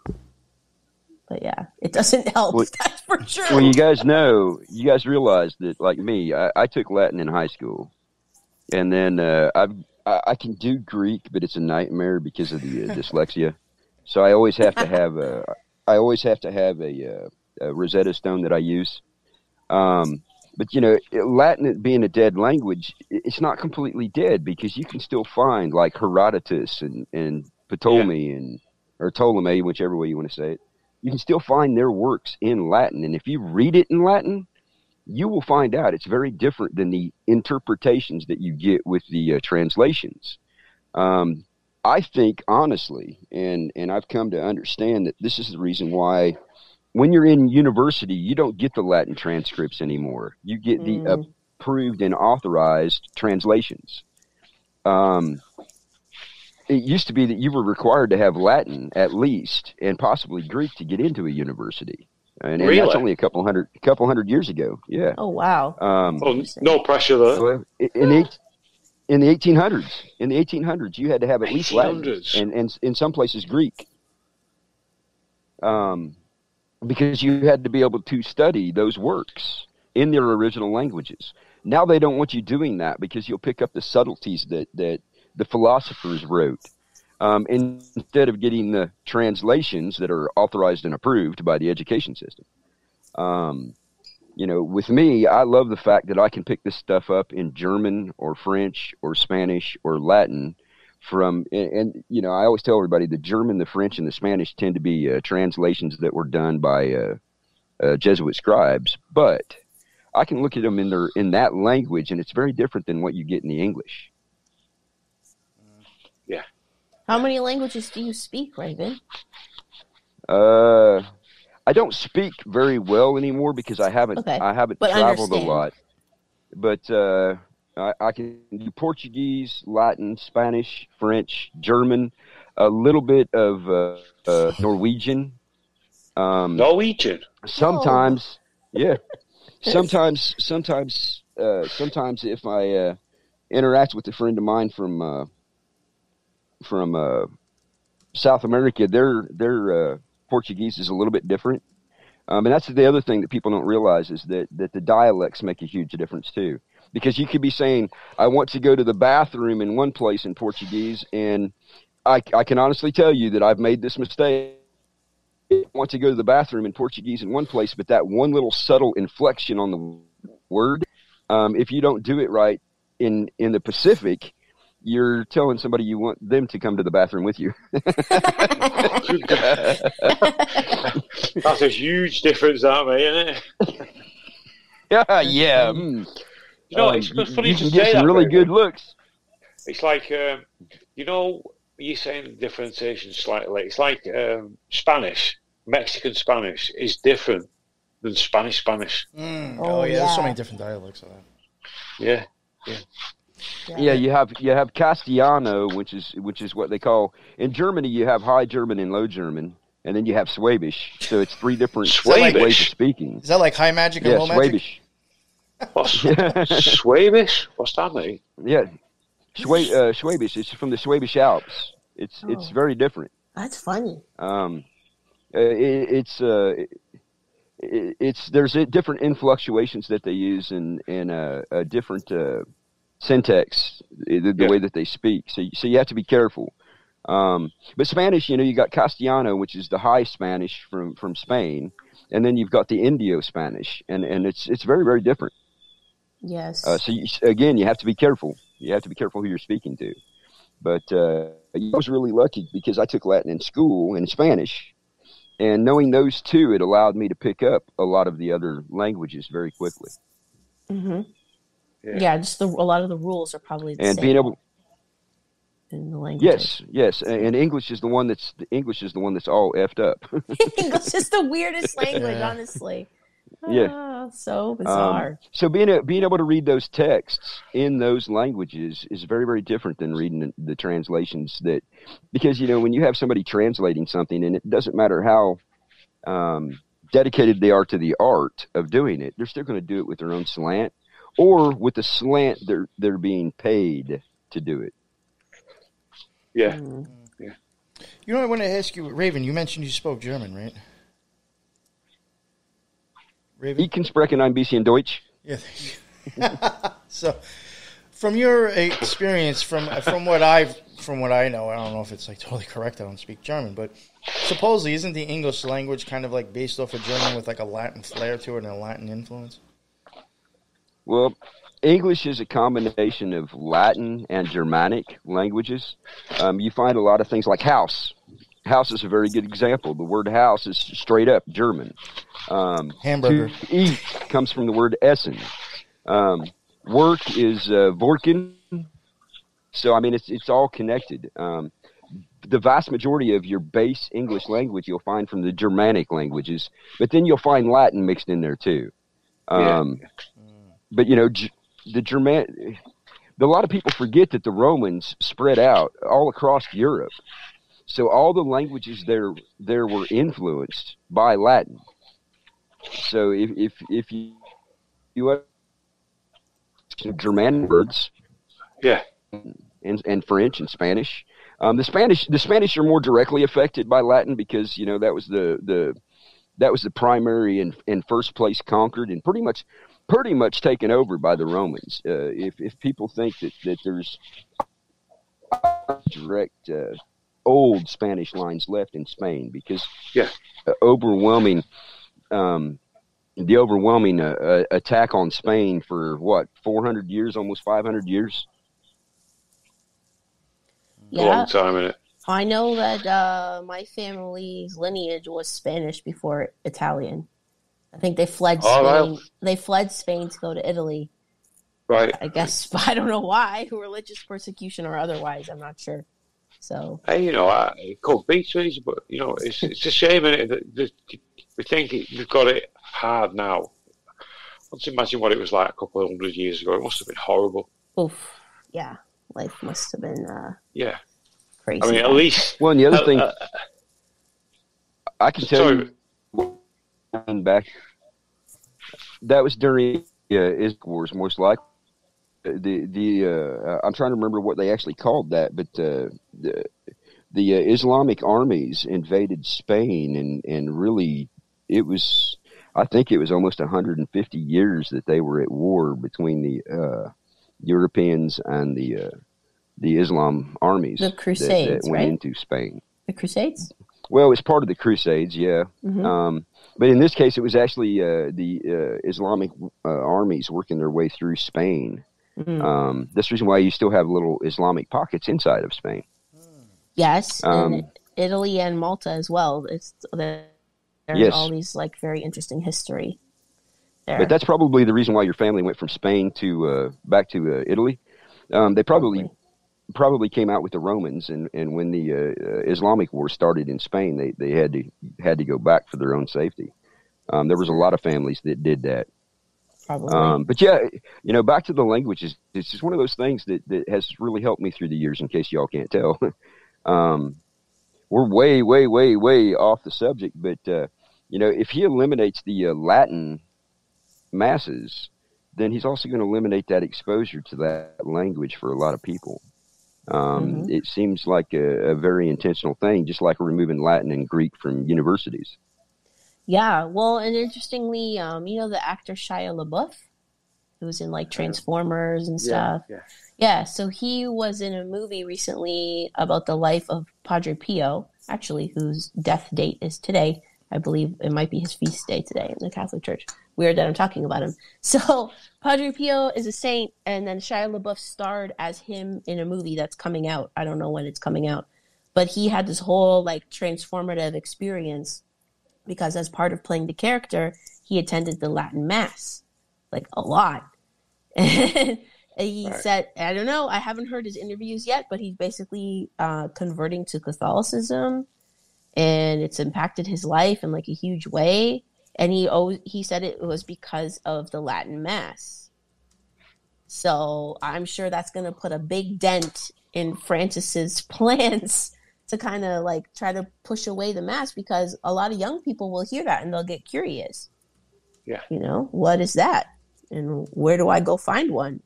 But yeah, it doesn't help. Well- That's for sure. Well, you guys know, you guys realize that, like me, I, I took Latin in high school, and then uh, I've, I I can do Greek, but it's a nightmare because of the uh, dyslexia. So I always have to have a, I always have to have a, uh, a Rosetta Stone that I use. Um, but you know, Latin being a dead language, it's not completely dead because you can still find like Herodotus and and Ptolemy and or Ptolemy, whichever way you want to say it you can still find their works in Latin. And if you read it in Latin, you will find out it's very different than the interpretations that you get with the uh, translations. Um, I think, honestly, and, and I've come to understand that this is the reason why when you're in university, you don't get the Latin transcripts anymore. You get the Mm. approved and authorized translations. Um, it used to be that you were required to have Latin at least, and possibly Greek to get into a university, and, and that's only a couple hundred, a couple hundred years ago. Yeah. oh wow. Um, Oh, no pressure there. well, in the in the 1800s, in the 1800s, you had to have at least Latin, and and in some places Greek. Um, because you had to be able to study those works in their original languages. Now they don't want you doing that because you'll pick up the subtleties that that the philosophers wrote. Um, instead of getting the translations that are authorized and approved by the education system. Um, you know, with me, I love the fact that I can pick this stuff up in German or French or Spanish or Latin from, and, and you know, I always tell everybody the German, the French, and the Spanish tend to be uh, translations that were done by uh, uh, Jesuit scribes, but I can look at them in their in that language, and it's very different than what you get in the English. How many languages do you speak, Raven? Uh, I don't speak very well anymore because I haven't Okay, I haven't but traveled understand. a lot. But uh, I, I can do Portuguese, Latin, Spanish, French, German, a little bit of uh, uh, Norwegian. Um, Norwegian. sometimes, yeah. Sometimes, sometimes, uh, sometimes if I uh, interact with a friend of mine from uh, from uh, South America, their their uh, Portuguese is a little bit different, um, and that's the other thing that people don't realize is that that the dialects make a huge difference too. Because you could be saying, "I want to go to the bathroom in one place in Portuguese," and I, I can honestly tell you that I've made this mistake. I want to go to the bathroom in Portuguese in one place, but that one little subtle inflection on the word, um, if you don't do it right in in the Pacific, you're telling somebody you want them to come to the bathroom with you. That's a huge difference, that mate, isn't it? yeah, yeah. mm. You know, Um, it's you, funny you to can say get some that, really good looks. It's like, um, you know, you're saying differentiation slightly. It's like um, Spanish, Mexican Spanish is different than Spanish Spanish. Mm, Oh, oh, yeah, there's so many different dialects of that. Yeah. Yeah, you have you have Castellano, which is which is what they call in Germany. You have High German and Low German, and then you have Swabish. So it's three different Swabish? ways of speaking. Is that like high magic and Yeah, low magic? Swabish. What's Swabish? What's that mean? Yeah, Schwa- uh, Schwabish. It's from the Swabish Alps. It's it's Oh. very different. That's funny. Um, uh, it, it's uh, it, it's there's different influctuations that they use and and uh, a different uh, syntax the, the Yeah. way that they speak. So you- so you have to be careful. Um, but Spanish, you know, you got Castellano, which is the high Spanish from from Spain, and then you've got the Indio Spanish, and and it's it's very very different. Yes. Uh, so you, again, you have to be careful. You have to be careful who you're speaking to. But uh, I was really lucky because I took Latin in school and Spanish, and knowing those two, it allowed me to pick up a lot of the other languages very quickly. hmm Yeah. Yeah. just the, a lot of the rules are probably the And same being able, in the language. yes, yes, and English is the one that's the English is the one that's all effed up. English is the weirdest language, Yeah. honestly. Yeah. Ah, so Um, bizarre. so being a, being able to read those texts in those languages is very very different than reading the, the translations that because you know when you have somebody translating something and it doesn't matter how um, dedicated they are to the art of doing it they're still going to do it with their own slant or with the slant they're they're being paid to do it Yeah. Mm. You know, I want to ask you, Raven. You mentioned you spoke German, right? Raven. ich kann sprechen ein bisschen Deutsch Yeah. thank you. so, from your experience, from from what I've from what I know, I don't know if it's like totally correct. I don't speak German, but supposedly isn't the English language kind of like based off of German with like a Latin flair to it and a Latin influence? Well, English is a combination of Latin and Germanic languages. Um, you find a lot of things like house. House is a very good example. The word house is straight up German. Um, Hamburger. To eat comes from the word essen. Um, work is uh, worken. So I mean, it's it's all connected. Um, the vast majority of your base English language you'll find from the Germanic languages, but then you'll find Latin mixed in there too. Yeah. But you know, the German. A lot of people forget that the Romans spread out all across Europe, so all the languages there there were influenced by Latin. So if if if you you have German words Yeah. and and French and Spanish, um, the Spanish the Spanish are more directly affected by Latin because you know that was the the that was the primary and, and first place conquered and pretty much pretty much taken over by the Romans. Uh, if if people think that that there's direct uh, old Spanish lines left in Spain because Yeah. uh, overwhelming um, the overwhelming uh, uh, attack on Spain for what 400 years, almost 500 years. A Yeah, long time in it. I know that uh, my family's lineage was Spanish before Italian. I think they fled Spain. wow. They fled Spain to go to Italy. Right. I guess but I don't know why, religious persecution or otherwise. I'm not sure. So Hey, you know, I, it could be trees, but you know, it's it's a shame innit, that that we think it, we've got it hard now. Let's imagine what it was like a couple of hundred years ago. It must have been horrible. oof, yeah, life must have been uh, Yeah, crazy. I mean, at least. Well, and the other uh, thing uh, I can tell sorry, you, and back that was during uh, Israel Wars, most likely. The the uh, I'm trying to remember what they actually called that, but uh, the the uh, Islamic armies invaded Spain, and and really it was I think it was almost 150 years that they were at war between the uh, Europeans and the uh, the Islam armies The that- Crusades, that, went right? into Spain. the Crusades. Well, it was part of the Crusades, yeah. hmm Um, but in this case, it was actually uh, the uh, Islamic uh, armies working their way through Spain. Mhm. Um, that's the reason why you still have little Islamic pockets inside of Spain. Yes, Um, and Italy and Malta as well. It's there's Yes. all these like very interesting history there. But that's probably the reason why your family went from Spain to uh, back to uh, Italy. Um, they probably probably came out with the Romans, and, and when the uh, uh, Islamic war started in Spain, they, they had to had to go back for their own safety. Um, there was a lot of families that did that. probably. Um, but yeah, you know, back to the languages, it's just one of those things that, that has really helped me through the years, in case y'all can't tell. um, we're way, way, way, way off the subject, but, uh, you know, if he eliminates the uh, Latin masses, then he's also going to eliminate that exposure to that language for a lot of people. Um, Mhm. It seems like a, a very intentional thing, just like removing Latin and Greek from universities. Yeah, well, and interestingly, um, you know the actor Shia LaBeouf, who was in like Transformers and stuff. yeah. Yeah, so he was in a movie recently about the life of Padre Pio, actually, whose death date is today. I believe it might be his feast day today in the Catholic Church. Weird that I'm talking about him. So Padre Pio is a saint, and then Shia LaBeouf starred as him in a movie that's coming out. I don't know when it's coming out, but he had this whole like transformative experience because as part of playing the character, he attended the Latin Mass, like a lot. and he Right. said, I don't know, I haven't heard his interviews yet, but he's basically uh, converting to Catholicism and it's impacted his life in like a huge way. And he always, he said it was because of the Latin Mass. So I'm sure that's going to put a big dent in Francis's plans to kind of like try to push away the mass because a lot of young people will hear that and they'll get curious. Yeah. You know, what is that? And where do I go find one?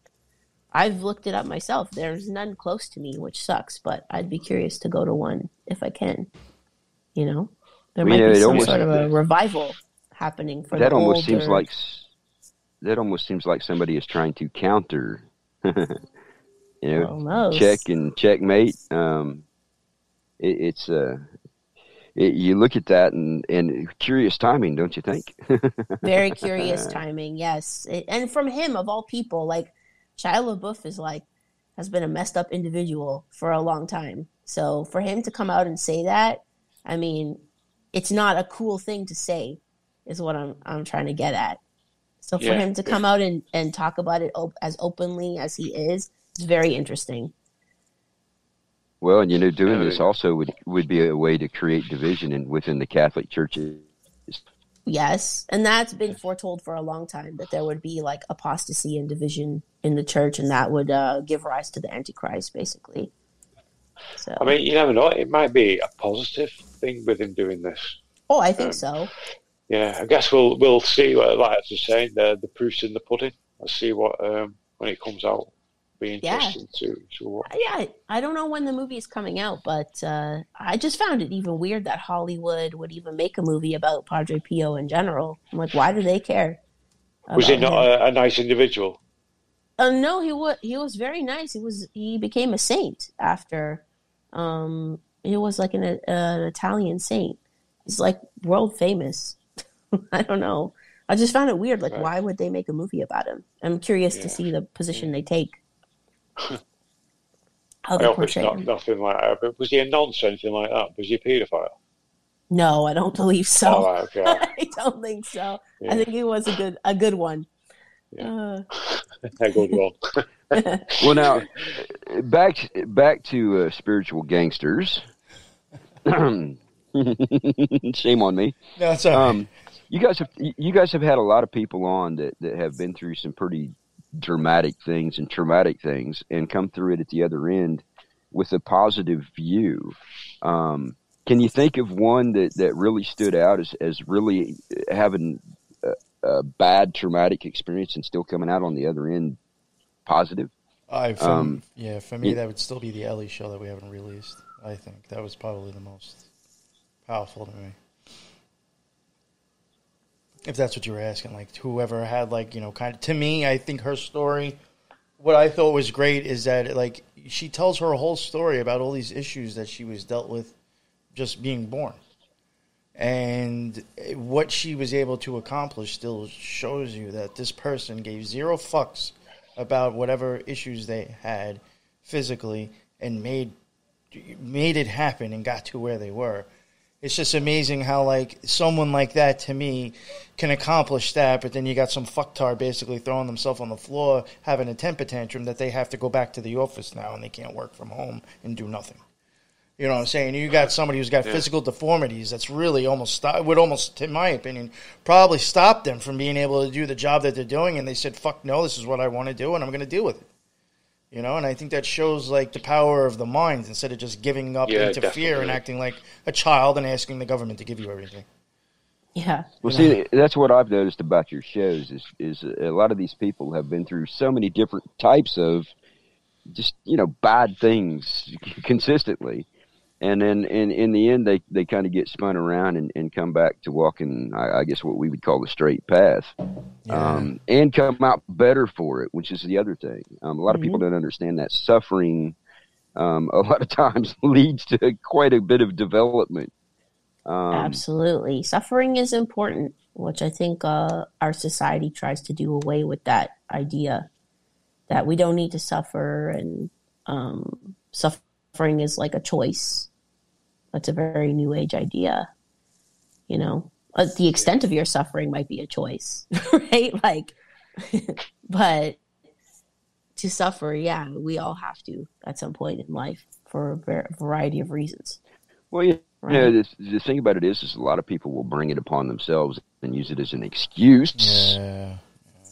I've looked it up myself. There's none close to me, which sucks, but I'd be curious to go to one if I can. You know, there might be some sort of a revival happening for that the almost seems like that almost seems like somebody is trying to counter. you know, Almost. check and checkmate. Um, it, it's uh, it, you look at that and and curious timing, don't you think? Very curious timing, yes. It, and from him, of all people, like Shia LaBeouf is like has been a messed up individual for a long time. So for him to come out and say that, I mean, it's not a cool thing to say, is what I'm I'm trying to get at. So for Yeah, him to come out and, and talk about it op- as openly as he is, it's very interesting. Well, and you know, doing this also would would be a way to create division in within the Catholic churches. Yes, and that's been foretold for a long time that there would be like apostasy and division in the church, and that would uh, give rise to the Antichrist, basically. So, I mean, you never know. It might be a positive thing with him doing this. oh, I think um, so. Yeah, I guess we'll we'll see. What, like I was saying, the the proof's in the pudding. Let's see what um, when it comes out. Be Yeah. interesting to to what. Yeah, I don't know when the movie is coming out, but uh, I just found it even weird that Hollywood would even make a movie about Padre Pio in general. I'm like, why do they care? Was he not a, a nice individual? Uh, no, he was he was very nice. He was he became a saint after. Um, he was like an, an Italian saint. He's like world famous. I don't know. I just found it weird. Like, Right. why would they make a movie about him? I'm curious to see the position they take. How I they hope it's not nothing like that. But was he a nonce or anything like that? Was he a paedophile? No, I don't believe so. Oh, okay. I don't think so. Yeah. I think he was a good a good one. Yeah. Uh, a good one. Well, now back back to uh, spiritual gangsters. Shame on me. No, it's all right. You guys have you guys have had a lot of people on that, that have been through some pretty dramatic things and traumatic things and come through it at the other end with a positive view. Um, can you think of one that, that really stood out as, as really having a, a bad traumatic experience and still coming out on the other end positive? I, from, um, yeah, for me, that would still be the Ellie show that we haven't released. I think that was probably the most powerful to me. If that's what you were asking, like whoever had like you know kind of to me, I think her story. What I thought was great is that like she tells her whole story about all these issues that she was dealt with, just being born, and what she was able to accomplish still shows you that this person gave zero fucks about whatever issues they had physically and made made it happen and got to where they were. It's just amazing how like someone like that to me can accomplish that, but then you got some fucktard basically throwing themselves on the floor, having a temper tantrum that they have to go back to the office now and they can't work from home and do nothing. You know what I'm saying? You got somebody who's got Yeah. physical deformities that's really almost would almost, in my opinion, probably stop them from being able to do the job that they're doing. And they said, "Fuck no, this is what I want to do, and I'm going to deal with it." You know, and I think that shows like the power of the mind instead of just giving up Yeah, into fear and acting like a child and asking the government to give you everything. yeah. Well, see, that's what I've noticed about your shows is is a lot of these people have been through so many different types of just you know bad things consistently, and then in in the end they they kind of get spun around and, and come back to walking I, I guess what we would call the straight path, um, and come out better for it, which is the other thing. Um, a lot of people don't understand that suffering. Um, a lot of times leads to quite a bit of development. Um, Absolutely. Suffering is important, which I think uh, our society tries to do away with that idea that we don't need to suffer and um, suffering is like a choice. That's a very new age idea. You know, uh, the extent of your suffering might be a choice, right? Like, but to suffer, yeah, we all have to at some point in life for a variety of reasons. Well, yeah. Right. You know, the, the thing about it is, is a lot of people will bring it upon themselves and use it as an excuse. Yeah.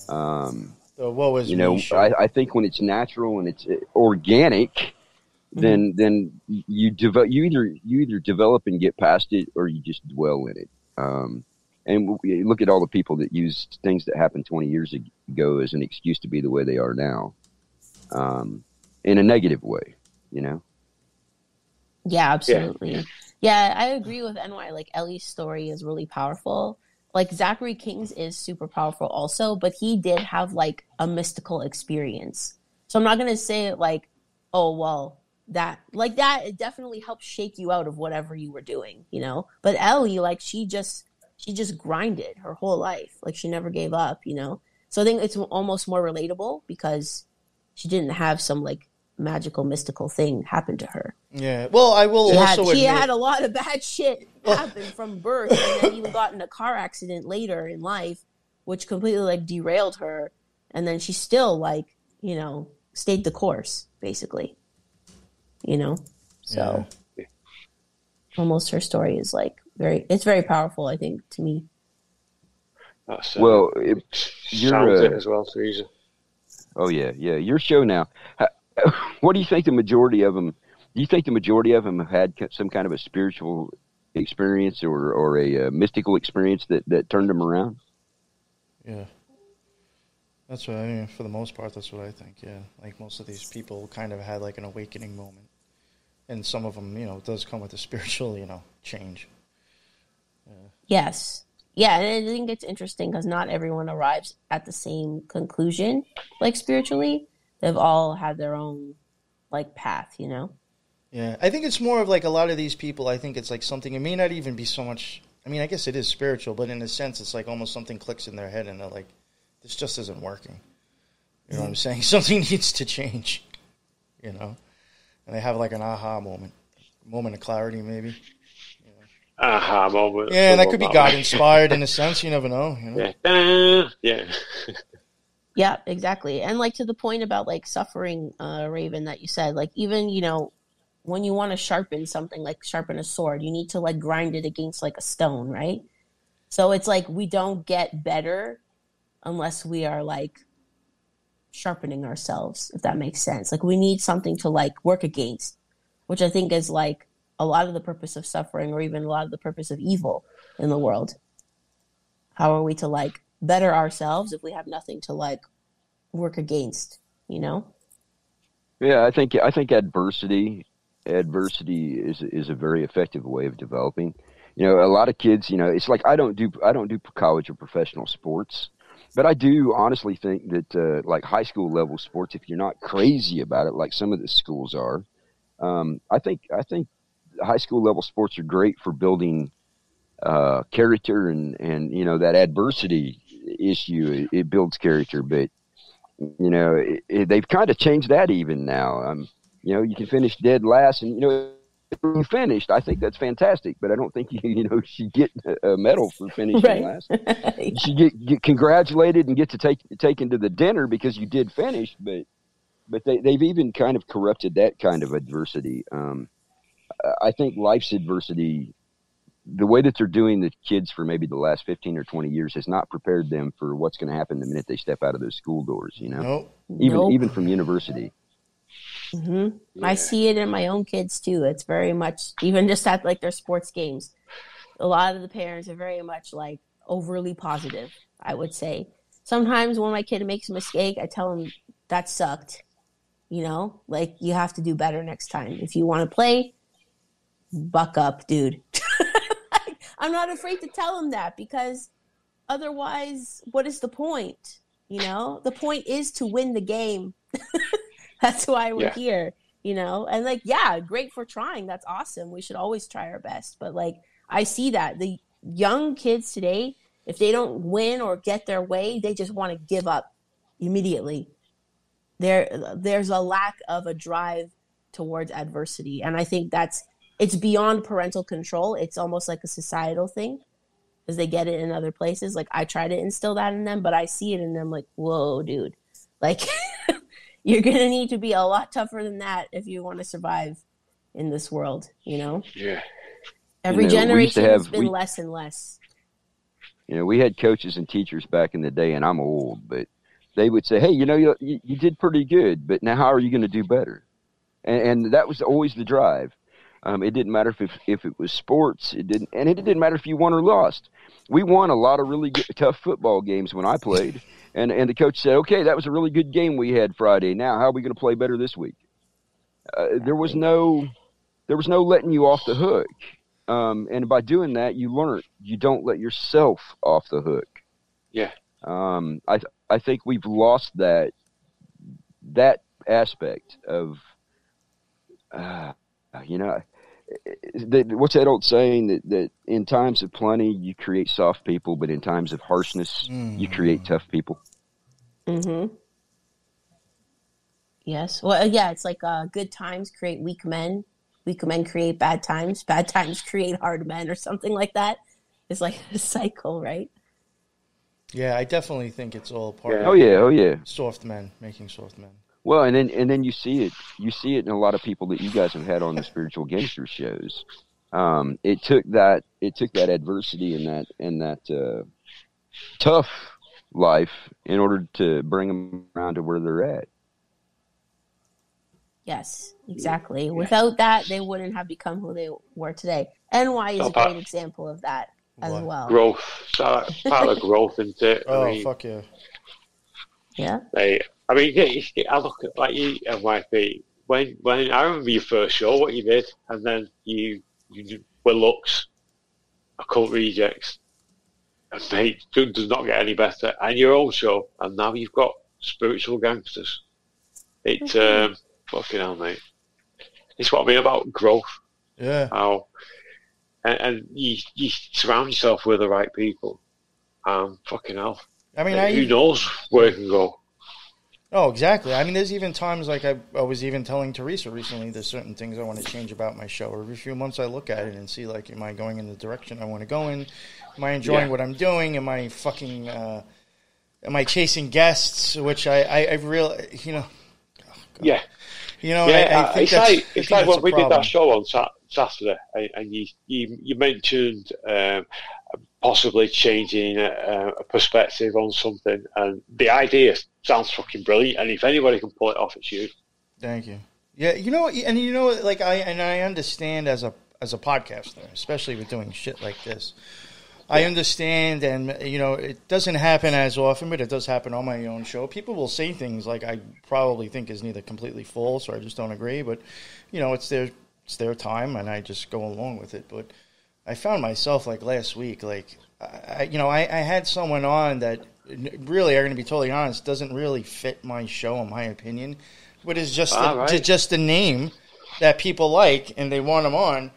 Um, so what was you know? I, I, think when it's natural and it's uh, organic, mm-hmm. then then you develop. You either you either develop and get past it, or you just dwell in it. Um, and we look at all the people that use things that happened 20 years ago as an excuse to be the way they are now, um, in a negative way. You know. Yeah, absolutely. Yeah. yeah, I agree with NY. Like Ellie's story is really powerful. Like Zachary King's is super powerful also, but he did have like a mystical experience. So I'm not gonna say like, oh well, that like that it definitely helped shake you out of whatever you were doing, you know. But Ellie, like she just she just grinded her whole life. Like she never gave up, you know. So I think it's almost more relatable because she didn't have some like magical mystical thing happen to her. Yeah. Well, I will she also had, she had a lot of bad shit oh. happen from birth and then even got in a car accident later in life which completely like derailed her and then she still like, you know, stayed the course basically. You know. So yeah. almost her story is like very it's very powerful I think to me. That's, uh, well, it, you're uh, it as well, Theresa. Oh yeah, yeah. Your show now. what do you think the majority of them? Do you think the majority of them have had some kind of a spiritual experience or or a, uh, mystical experience that that turned them around? Yeah, that's what I mean. For the most part, that's what I think. Yeah, like most of these people kind of had like an awakening moment, and some of them, you know, does come with a spiritual, you know, change. Yeah. Yes. Yeah, and I think it's interesting because not everyone arrives at the same conclusion, like spiritually they've all had their own like path, you know. Yeah, I think it's more of like a lot of these people. I think it's like something. It may not even be so much. I mean, I guess it is spiritual, but in a sense, it's like almost something clicks in their head, and they're like, "This just isn't working." You know what I'm mm. saying? Something needs to change. You know, and they have like an aha moment, moment of clarity, maybe. Aha moment. Yeah, and that could be God inspired in a sense. You never know. You know? Yeah. Yeah. Yeah, exactly. And like to the point about like suffering, uh, Raven, that you said, like even, you know, when you want to sharpen something, like sharpen a sword, you need to like grind it against like a stone, right? So it's like we don't get better unless we are like sharpening ourselves, if that makes sense. Like we need something to like work against, which I think is like a lot of the purpose of suffering or even a lot of the purpose of evil in the world. How are we to like better ourselves if we have nothing to like work against, you know? Yeah, I think I think adversity adversity is is a very effective way of developing. You know, a lot of kids, you know, it's like I don't do I don't do college or professional sports, but I do honestly think that uh, like high school level sports, if you're not crazy about it, like some of the schools are, um, I think I think high school level sports are great for building uh, character and and you know that adversity issue. It, it builds character, but you know it, it, they've kind of changed that even now. Um, you know, you can finish dead last, and you know you finished. I think that's fantastic, but I don't think you you know she get a medal for finishing right. last. She get, get congratulated and get to take taken to the dinner because you did finish, but but they they've even kind of corrupted that kind of adversity. Um, I think life's adversity the way that they're doing the kids for maybe the last 15 or 20 years has not prepared them for what's going to happen the minute they step out of those school doors, you know, nope. even, nope. even from university. Mm-hmm. Yeah. I see it in my own kids too. It's very much, even just at like their sports games, a lot of the parents are very much like overly positive, I would say. Sometimes when my kid makes a mistake, I tell him that sucked. You know, like you have to do better next time. If you want to play, buck up, dude. I'm not afraid to tell him that because otherwise, what is the point? You know, the point is to win the game. That's why we're yeah. here, you know? And like, yeah, great for trying. That's awesome. We should always try our best. But like, I see that the young kids today, if they don't win or get their way, they just want to give up immediately. There, there's a lack of a drive towards adversity. And I think that's it's beyond parental control. It's almost like a societal thing. because they get it in other places. Like I try to instill that in them, but I see it in them like, whoa, dude, like you're gonna need to be a lot tougher than that if you want to survive in this world. You know, Yeah. every You know, we used to generation has been we- less and less. You know, we had coaches and teachers back in the day, and I'm old, but they would say, "Hey, you know, you you, you did pretty good, but now how are you going to do better?" And, and that was always the drive. Um, it didn't matter if, if if it was sports. It didn't, and it didn't matter if you won or lost. We won a lot of really good, tough football games when I played, and and the coach said, "Okay, that was a really good game we had Friday. Now, how are we going to play better this week?" Uh, there was no, there was no letting you off the hook. Um, and by doing that, you learn. You don't let yourself off the hook. Yeah. Um, I th- I think we've lost that that aspect of, uh, you know, the, what's that old saying that that in times of plenty you create soft people, but in times of harshness you create tough people. Mm-hmm. Yes. Well, yeah, it's like uh, good times create weak men. Weak men create bad times. Bad times create hard men, or something like that. It's like a cycle, right? Yeah, I definitely think it's all part Yeah. of Oh yeah, oh yeah. soft men making soft men. Well, and then and then you see it. You see it in a lot of people that you guys have had on the spiritual gangster shows. Um, it took that it took that adversity and that and that uh, tough life in order to bring them around to where they're at. Yes, exactly. Without that, they wouldn't have become who they were today. NY is a great example of that as What? well. Growth. So that's part of growth, isn't it? Oh I mean, fuck yeah! Yeah. Like, I mean, yeah, I look at like you and NYP. When when I remember your first show, what you did, and then you you were looks, occult rejects, and mate, it does not get any better. And your own show, and now you've got spiritual gangsters. It's um, fucking hell, mate. It's what I mean about growth. Yeah, How and, and you you surround yourself with the right people. Um, fucking hell. I mean, I Who knows where it can go? Oh, exactly. I mean, there's even times like I, I was even telling Theresa recently. There's certain things I want to change about my show. Every few months, I look at it and see like, am I going in the direction I want to go in? Am I enjoying Yeah. what I'm doing? Am I fucking? Uh, am I chasing guests? Which I, I, I really, you know, Yeah. you know, yeah, I, I think it's like it's like when we did that show on Sat- Saturday, and, and you, you you mentioned um, possibly changing a, a perspective on something, and the idea sounds fucking brilliant. And if anybody can pull it off, it's you. Thank you. Yeah, you know, and you know, like I and I understand as a as a podcaster, especially with doing shit like this. I understand, and you know, it doesn't happen as often, but it does happen on my own show. People will say things like I probably think is neither completely false or I just don't agree, but you know, it's their it's their time, and I just go along with it. But I found myself like last week, like I, you know, I, I had someone on that really, I'm going to be totally honest, doesn't really fit my show, in my opinion, but is just a, right. just a name that people like and they want them on.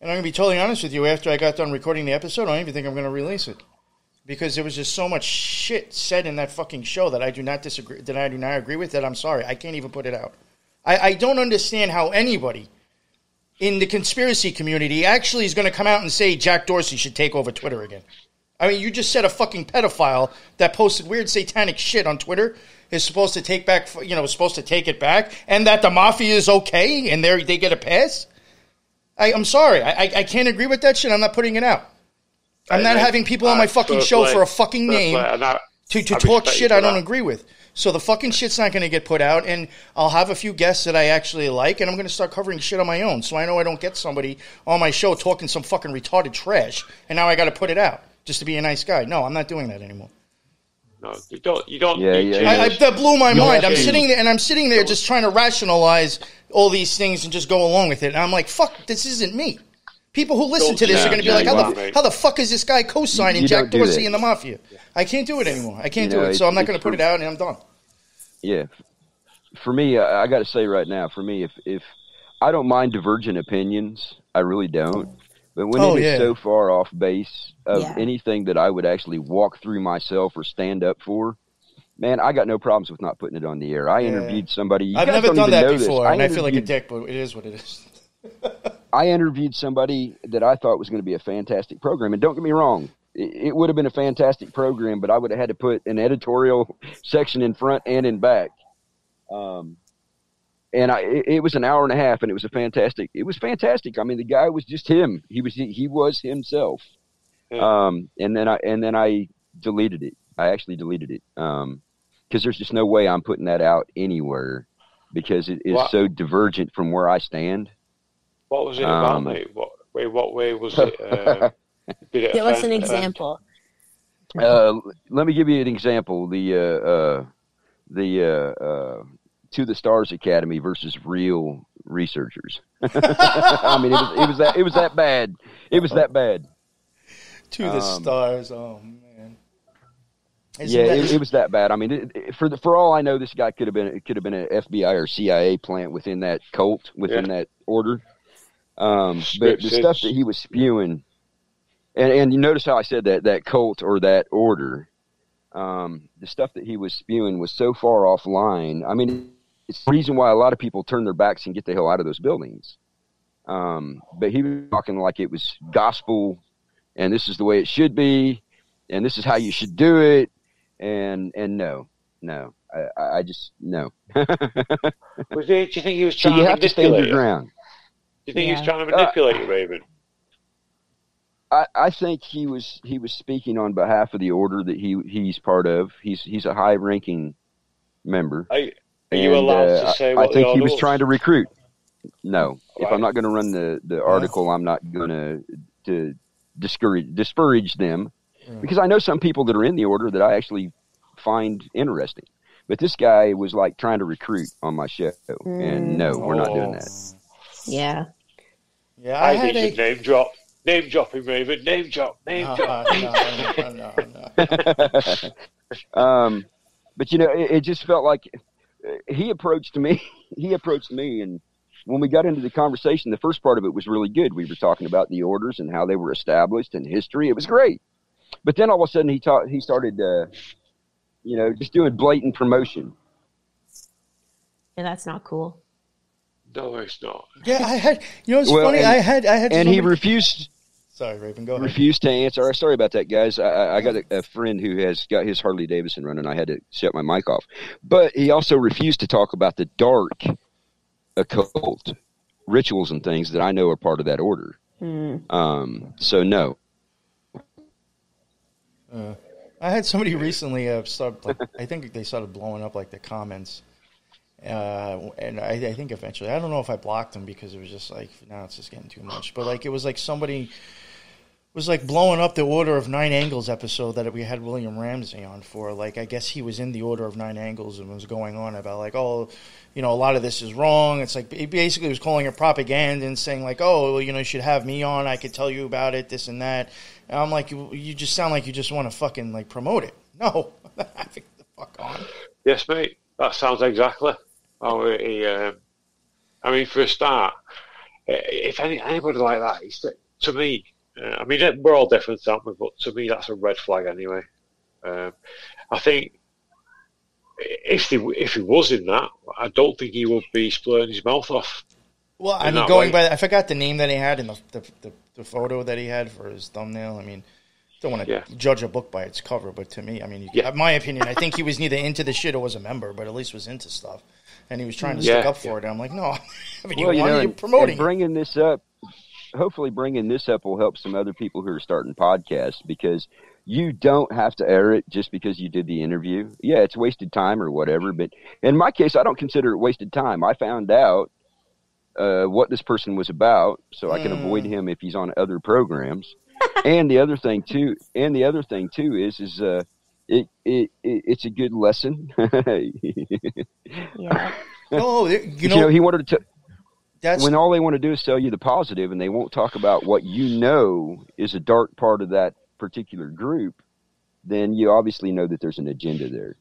And I'm going to be totally honest with you. After I got done recording the episode, I don't even think I'm going to release it because there was just so much shit said in that fucking show that I do not disagree. That I do not agree with. That I'm sorry, I can't even put it out. I, I don't understand how anybody in the conspiracy community actually is going to come out and say Jack Dorsey should take over Twitter again. I mean, you just said a fucking pedophile that posted weird satanic shit on Twitter is supposed to take back, you know, supposed to take it back, and that the mafia is okay and they they get a pass. I, I'm sorry, I, I I can't agree with that shit. I'm not putting it out. I'm not And- having people on my uh, fucking show play. for a fucking name. And I- to, to talk shit I don't agree with. So the fucking shit's not going to get put out, and I'll have a few guests that I actually like, and I'm going to start covering shit on my own. So I know I don't get somebody on my show talking some fucking retarded trash, and now I got to put it out just to be a nice guy. No, I'm not doing that anymore. No, you don't. You don't. Yeah, need yeah. I, I, that blew my You mind. I'm sitting there, and I'm sitting there just trying to rationalize all these things and just go along with it. And I'm like, fuck, this isn't me. People who listen to this Yeah, are going to be yeah, like, how are, the, how the fuck is this guy co-signing You Jack Dorsey that. and the Mafia? I can't do it anymore. I can't You know, do it. So I'm not going to put it out, and I'm done. Yeah. For me, I, I got to say right now, for me, if if I don't mind divergent opinions, I really don't. But when Oh, it is yeah. so far off base of Yeah. anything that I would actually walk through myself or stand up for, man, I got no problems with not putting it on the air. I Yeah. interviewed somebody. You I've never done that know this. before, and I feel like a dick, but it is what it is. I interviewed somebody that I thought was going to be a fantastic program, and don't get me wrong, it, it would have been a fantastic program, but I would have had to put an editorial section in front and in back. Um, and I, it, it was an hour and a half, and it was a fantastic. It was fantastic. I mean, the guy was just him. He was he was himself. Yeah. Um, and then I and then I deleted it. I actually deleted it. Um, because there's just no way I'm putting that out anywhere because it is What? so divergent from where I stand. What was it about, Um, mate? What way? What way was it? Did it Give us an example. Uh, let me give you an example. The uh, uh, the uh, uh, To the Stars Academy versus real researchers. I mean, it was it was that it was that bad. It was that bad. To the Um, stars. Oh man. Isn't yeah, that- it, it was that bad. I mean, it, it- for the, for all I know, this guy could have been it could have been an FBI or CIA plant within that cult, within that order. Um, but the stuff that he was spewing, and and you notice how I said that that cult or that order, um, the stuff that he was spewing was so far offline. I mean, it's the reason why a lot of people turn their backs and get the hell out of those buildings. Um, but he was talking like it was gospel, and this is the way it should be, and this is how you should do it, and and no, no, I, I just no. Was it, do you think he was so trying you to have to stand your ground. Do you think he was Yeah. trying to manipulate you, Raven? I, I think he was he was speaking on behalf of the order that he he's part of. He's he's a high ranking member. Are, you- are you And, allowed uh, to say I, what I think the he was order trying to recruit. No, if I'm not going to run the, the article, I'm not going to to discourage discourage them Yeah. because I know some people that are in the order that I actually find interesting. But this guy was like trying to recruit on my show, and no, we're not doing that. Yeah. Yeah, I, I, had think you should a. name drop. Name dropping, him, Raven. Name drop. Name No, drop. no, no, no, no. um, but you know, it, it just felt like uh, he approached me. He approached me, and when we got into the conversation, the first part of it was really good. We were talking about the orders and how they were established and history. It was great. But then all of a sudden, he taught. He started, uh, you know, just doing blatant promotion. Yeah, that's not cool. No, it's not. Yeah, I had. You know, it's Well, funny. and- I had. I had. And he somebody- refused Sorry, Raven. Go ahead. refused to answer. Sorry about that, guys. I, I- I got a, a friend who has got his Harley Davidson running. I had to shut my mic off. But he also refused to talk about the dark occult rituals and things that I know are part of that order. Hmm. Um, so no, Uh, I had somebody recently uh, start. Like, I think they started blowing up like the comments, uh, and I, I think eventually I don't know if I blocked them because it was just like now it's just getting too much. But like it was like somebody was like blowing up the Order of Nine Angles episode that we had William Ramsey on for. Like I guess he was in the Order of Nine Angles and was going on about like oh. You know, a lot of this is wrong. It's like he basically was calling it propaganda and saying like, "Oh, well, you know, you should have me on. I could tell you about it, this and that." And I'm like, you, you just sound like you just want to fucking like promote it. No, I think the fuck on. Yes, mate. That sounds exactly how he. Um, I mean, for a start, eh, if any, anybody like that, it's, to me, uh, I mean, we're all different, aren't we? But to me, that's a red flag anyway. Um, I think if he if he was in that, I don't think he would be splurting his mouth off. Well, I mean, going way. by, I forgot the name that he had in the the, the, the photo that he had for his thumbnail. I mean, don't want to Yeah. judge a book by its cover, but to me, I mean, you, Yeah. my opinion, I think he was neither into the shit or was a member, but at least was into stuff, and he was trying to Yeah. stick up for it. And I'm like, no, I mean, you well, you want know, and, promoting. bringing this up. Hopefully, bringing this up will help some other people who are starting podcasts because you don't have to air it just because you did the interview. Yeah, it's wasted time or whatever, but in my case, I don't consider it wasted time. I found out uh, what this person was about, so I can Mm. avoid him if he's on other programs. and the other thing too, and the other thing too is is uh, it, it, it it's a good lesson. Yeah. no, you you know, know, he wanted to. that's when all they want to do is tell you the positive and they won't talk about what you know is a dark part of that particular group, then you obviously know that there's an agenda there.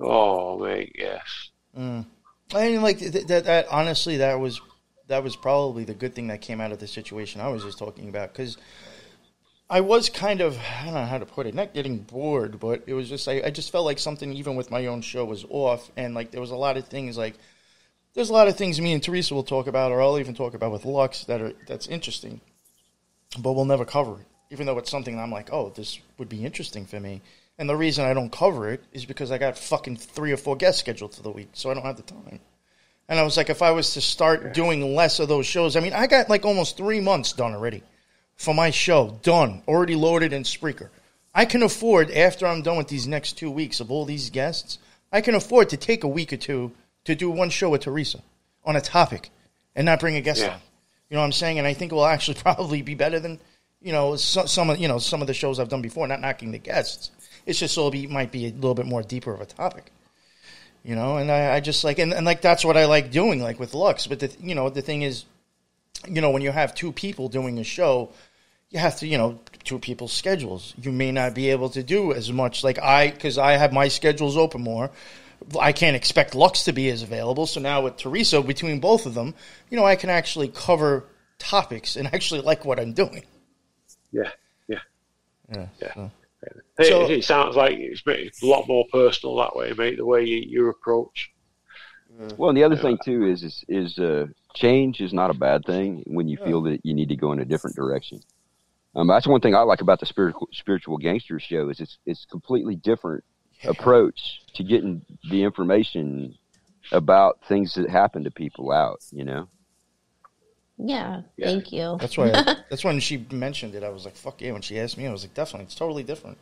Oh, mate, yes. Mm. I mean, like th- that, that. Honestly, that was that was probably the good thing that came out of the situation I was just talking about because I was kind of I don't know how to put it, not getting bored, but it was just I, I just felt like something even with my own show was off, and like there was a lot of things like there's a lot of things me and Theresa will talk about, or I'll even talk about with Lux that are that's interesting, but we'll never cover it. even though it's something I'm like, oh, this would be interesting for me. And the reason I don't cover it is because I got fucking three or four guests scheduled for the week, so I don't have the time. And I was like, if I was to start doing less of those shows, I mean, I got like almost three months done already for my show, done, already loaded in Spreaker. I can afford, after I'm done with these next two weeks of all these guests, I can afford to take a week or two to do one show with Theresa on a topic and not bring a guest Yeah. on. You know what I'm saying? And I think it will actually probably be better than you know so, some of you know some of the shows I've done before. Not knocking the guests, it's just it'll be might be a little bit more deeper of a topic. You know, and I, I just like and, and like that's what I like doing, like with Lux. But the you know the thing is, you know, when you have two people doing a show, you have to, you know, two people's schedules. You may not be able to do as much. Like I, because I have my schedules open more. I can't expect Lux to be as available. So now with Theresa, between both of them, you know, I can actually cover topics and actually like what I'm doing. Yeah, yeah. Yeah. Yeah. so- It, So- it sounds like it's it's a lot more personal that way, mate. The way you, you approach. Well, and the other thing too is is, is uh, change is not a bad thing when you feel that you need to go in a different direction. Um, that's one thing I like about the spiritual spiritual gangster show is it's it's completely different approach to getting the information about things that happen to people out. You know, Yeah, Yeah. thank you. That's why. that's when she mentioned it. I was like, "Fuck yeah!" When she asked me, I was like, "Definitely, it's totally different."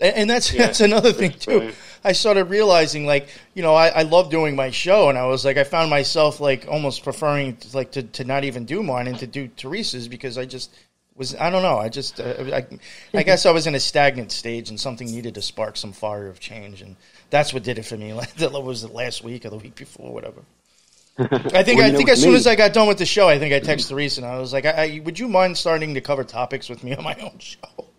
And, that's Yeah. that's another thing too. I started realizing, like, you know, I, I love doing my show, and I was like, I found myself like almost preferring like to, to not even do mine and to do Theresa's because I just was I don't know I just uh, I, I guess I was in a stagnant stage and something needed to spark some fire of change, and that's what did it for me. Like, that was it last week or the week before, whatever. I think Well, I know, think as soon as I got done with the show, I think I texted Theresa and I was like, I, I, "Would you mind starting to cover topics with me on my own show?"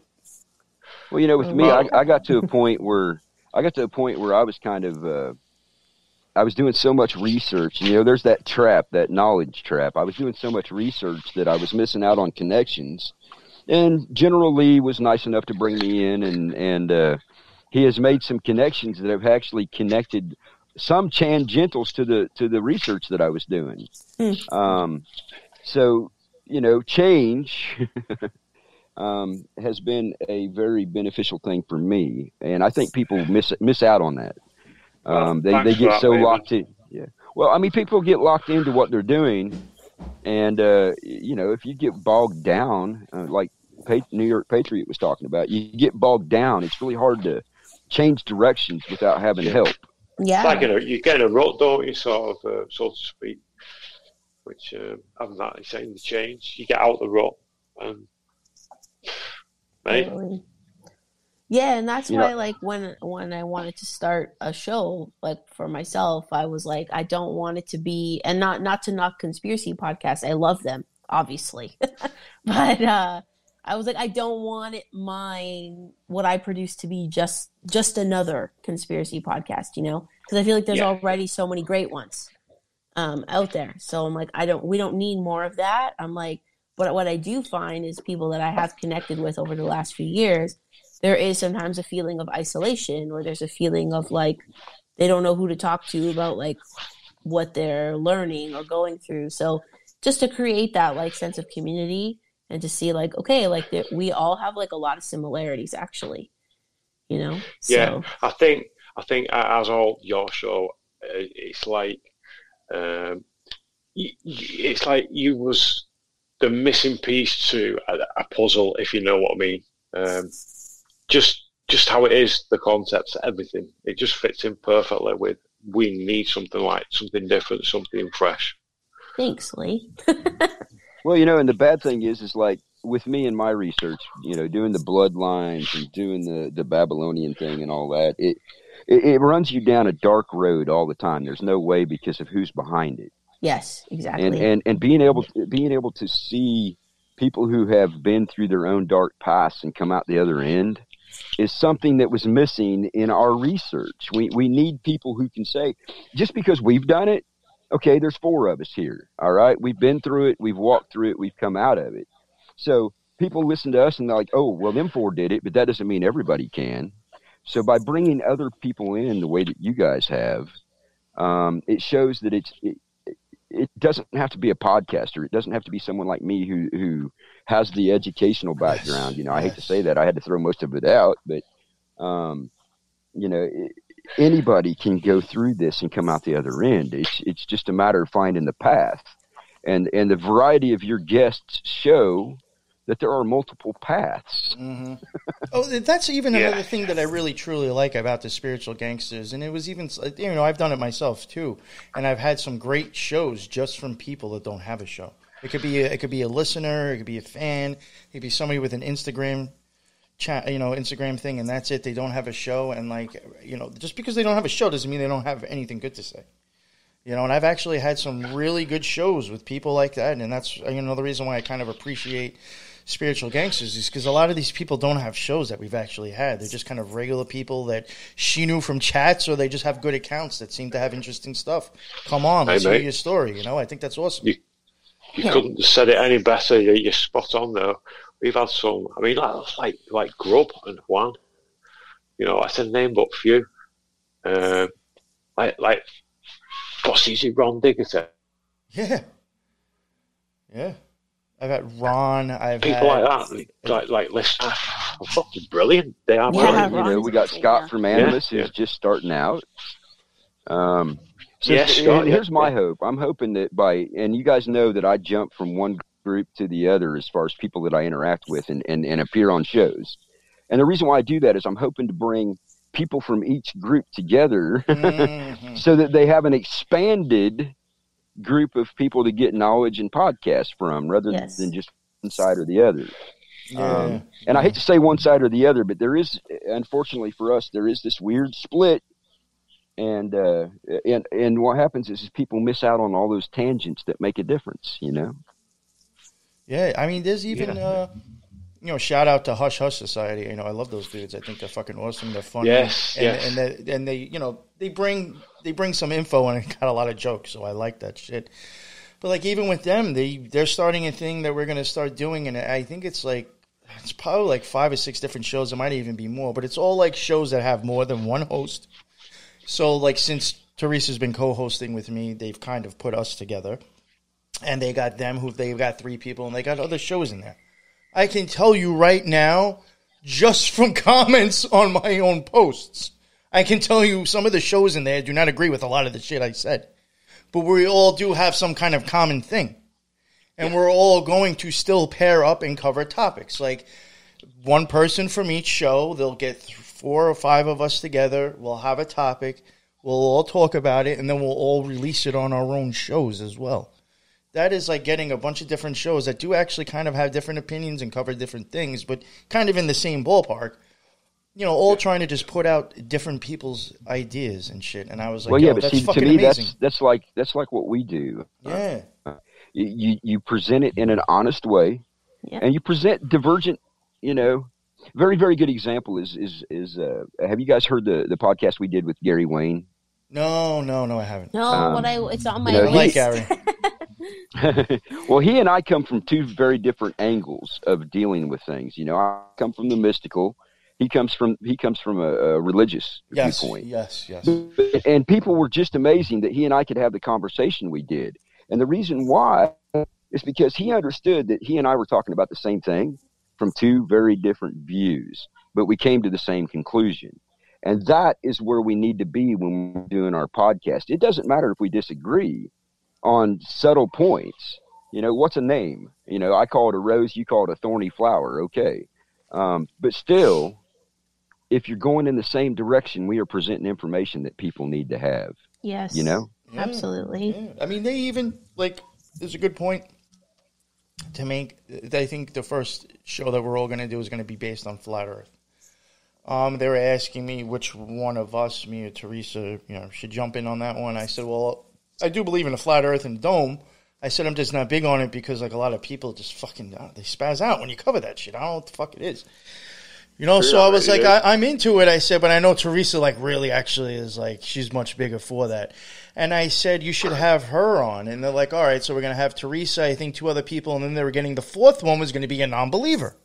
Well, you know, with me, I, I got to a point where I got to a point where I was kind of, uh, I was doing so much research. You know, there's that trap, that knowledge trap. I was doing so much research that I was missing out on connections. And General Lee was nice enough to bring me in, and and uh, he has made some connections that have actually connected some tangentials to the to the research that I was doing. Um, so you know, change um, has been a very beneficial thing for me, and I think people miss miss out on that. Um, they they get so locked in. Yeah. Well, I mean, people get locked into what they're doing, and uh, you know, if you get bogged down, uh, like New York Patriot was talking about, you get bogged down. It's really hard to change directions without having help. Yeah, like in a, you get in a rut, don't you, sort of, uh, so to speak. Which, uh, other than that, you're saying the change. You get out the rut, and mate, Totally. Yeah, and that's You why know- like when when I wanted to start a show like for myself, I was like I don't want it to be and not not to knock conspiracy podcasts. I love them, obviously. but uh I was like I don't want it mine what I produce to be just just another conspiracy podcast, you know? Cuz I feel like there's Yeah. already so many great ones um out there. So I'm like I don't we don't need more of that. I'm like but what I do find is people that I have connected with over the last few years there is sometimes a feeling of isolation or there's a feeling of like they don't know who to talk to about like what they're learning or going through so just to create that like sense of community and to see like okay like there, we all have like a lot of similarities actually you know Yeah. I think I think as all your show, uh, it's like um, it's like you was the missing piece to a, a puzzle, if you know what I mean. Um, just just how it is, the concepts, everything. It just fits in perfectly with. We need something like something different, something fresh. thanks lee Well, you know, and the bad thing is, is like with me and my research, you know, doing the bloodlines and doing the the Babylonian thing and all that, it, it it runs you down a dark road all the time. There's no way because of who's behind it, yes exactly and and and being able to, being able to see people who have been through their own dark past and come out the other end is something that was missing in our research. We we need people who can say just because we've done it, okay, there's four of us here. All right, we've been through it, we've walked through it, we've come out of it. So people listen to us and they're like, oh, well, them four did it, but that doesn't mean everybody can. So by bringing other people in the way that you guys have, um, it shows that it's it, it doesn't have to be a podcaster. It doesn't have to be someone like me who who has the educational background. Yes, You know, I hate to say that. I had to throw most of it out, but um, you know, anybody can go through this and come out the other end. It's it's just a matter of finding the path, and and the variety of your guests show that there are multiple paths. hmm oh, that's even Yeah. another thing that I really truly like about the spiritual gangsters, and it was even you know I've done it myself too, and I've had some great shows just from people that don't have a show. It could be a, it could be a listener, it could be a fan, it could be somebody with an Instagram chat, you know, Instagram thing, and that's it. They don't have a show, and like you know, just because they don't have a show doesn't mean they don't have anything good to say. You know, and I've actually had some really good shows with people like that, and that's you know the reason why I kind of appreciate spiritual gangsters is because a lot of these people don't have shows that we've actually had. They're just kind of regular people that she knew from chats, or they just have good accounts that seem to have interesting stuff. Come on, let's Hey, hear your story. You know, I think that's awesome. You- You Yeah. couldn't have said it any better. You- You're spot on though. We've had some. I mean, like like like Grub and Juan. You know, I said name but few. Um, like like what's easy Ron Digger Yeah, yeah. I've had Ron. I've people had, like that. Like like listen, fucking brilliant. They are Yeah, brilliant. you know, we got Scott yeah. from Animus Yeah, who's just starting out. Um, so Yes, and Scott, yeah, here's my hope. I'm hoping that by and you guys know that I jump from one group to the other as far as people that I interact with and, and, and appear on shows. And the reason why I do that is I'm hoping to bring people from each group together Mhm. so that they have an expanded group of people to get knowledge and podcasts from rather Yes. than just one side or the other. Yeah. Um, and I hate to say one side or the other, but there is, unfortunately for us, there is this weird split. And uh, and and what happens is, is people miss out on all those tangents that make a difference. You know. Yeah, I mean, there's even Yeah. uh, you know, shout out to Hush Hush Society. You know, I love those dudes. I think they're fucking awesome. They're funny. Yes, and, yes. and they, and they, you know, they bring they bring some info and got a lot of jokes. So I like that shit. But like even with them, they they're starting a thing that we're gonna start doing, and I think it's like it's probably like five or six different shows. It might even be more, but it's all like shows that have more than one host. So like since Theresa's been co-hosting with me, they've kind of put us together and they got them who they've got three people and they got other shows in there. I can tell you right now, just from comments on my own posts, I can tell you some of the shows in there do not agree with a lot of the shit I said. But we all do have some kind of common thing. And we're all going to still pair up and cover topics. Like one person from each show, they'll get four or five of us together. We'll have a topic. We'll all talk about it, and then we'll all release it on our own shows as well that is like getting a bunch of different shows that do actually kind of have different opinions and cover different things, but kind of in the same ballpark. You know, all trying to just put out different people's ideas and shit. And I was like, well, yeah, but that's see, to fucking me, amazing. that's that's like that's like what we do. yeah, You you, you present it in an honest way, Yeah. and you present divergent. You know, very very good example is is is. Uh, have you guys heard the the podcast we did with Gary Wayne? No, no, no, I haven't. No, Um, what I it's on my you know, I like. Gary. well, he and I come from two very different angles of dealing with things. You know, I come from the mystical. He comes from he comes from a, a religious Yes, viewpoint. yes, yes. And people were just amazing that he and I could have the conversation we did. And the reason why is because he understood that he and I were talking about the same thing from two very different views, but we came to the same conclusion. And that is where we need to be when we're doing our podcast. It doesn't matter if we disagree on subtle points. You know, what's a name? You know, I call it a rose, you call it a thorny flower. Okay. Um, but still, if you're going in the same direction, we are presenting information that people need to have. Yes. You know? Yeah, Absolutely. yeah. I mean, they even like. There's a good point to make. I think the first show that we're all going to do is going to be based on flat Earth. Um, they were asking me which one of us, me or Theresa, you know, should jump in on that one. I said, well, I do believe in a flat Earth and dome. I said I'm just not big on it because like a lot of people just fucking uh, they spaz out when you cover that shit. I don't know what the fuck it is. You know, so I was like, I, I'm into it. I said, but I know Theresa like really actually is like she's much bigger for that. And I said you should have her on, and they're like, all right, so we're gonna have Theresa, I think two other people, and then they were getting the fourth one was going to be a non-believer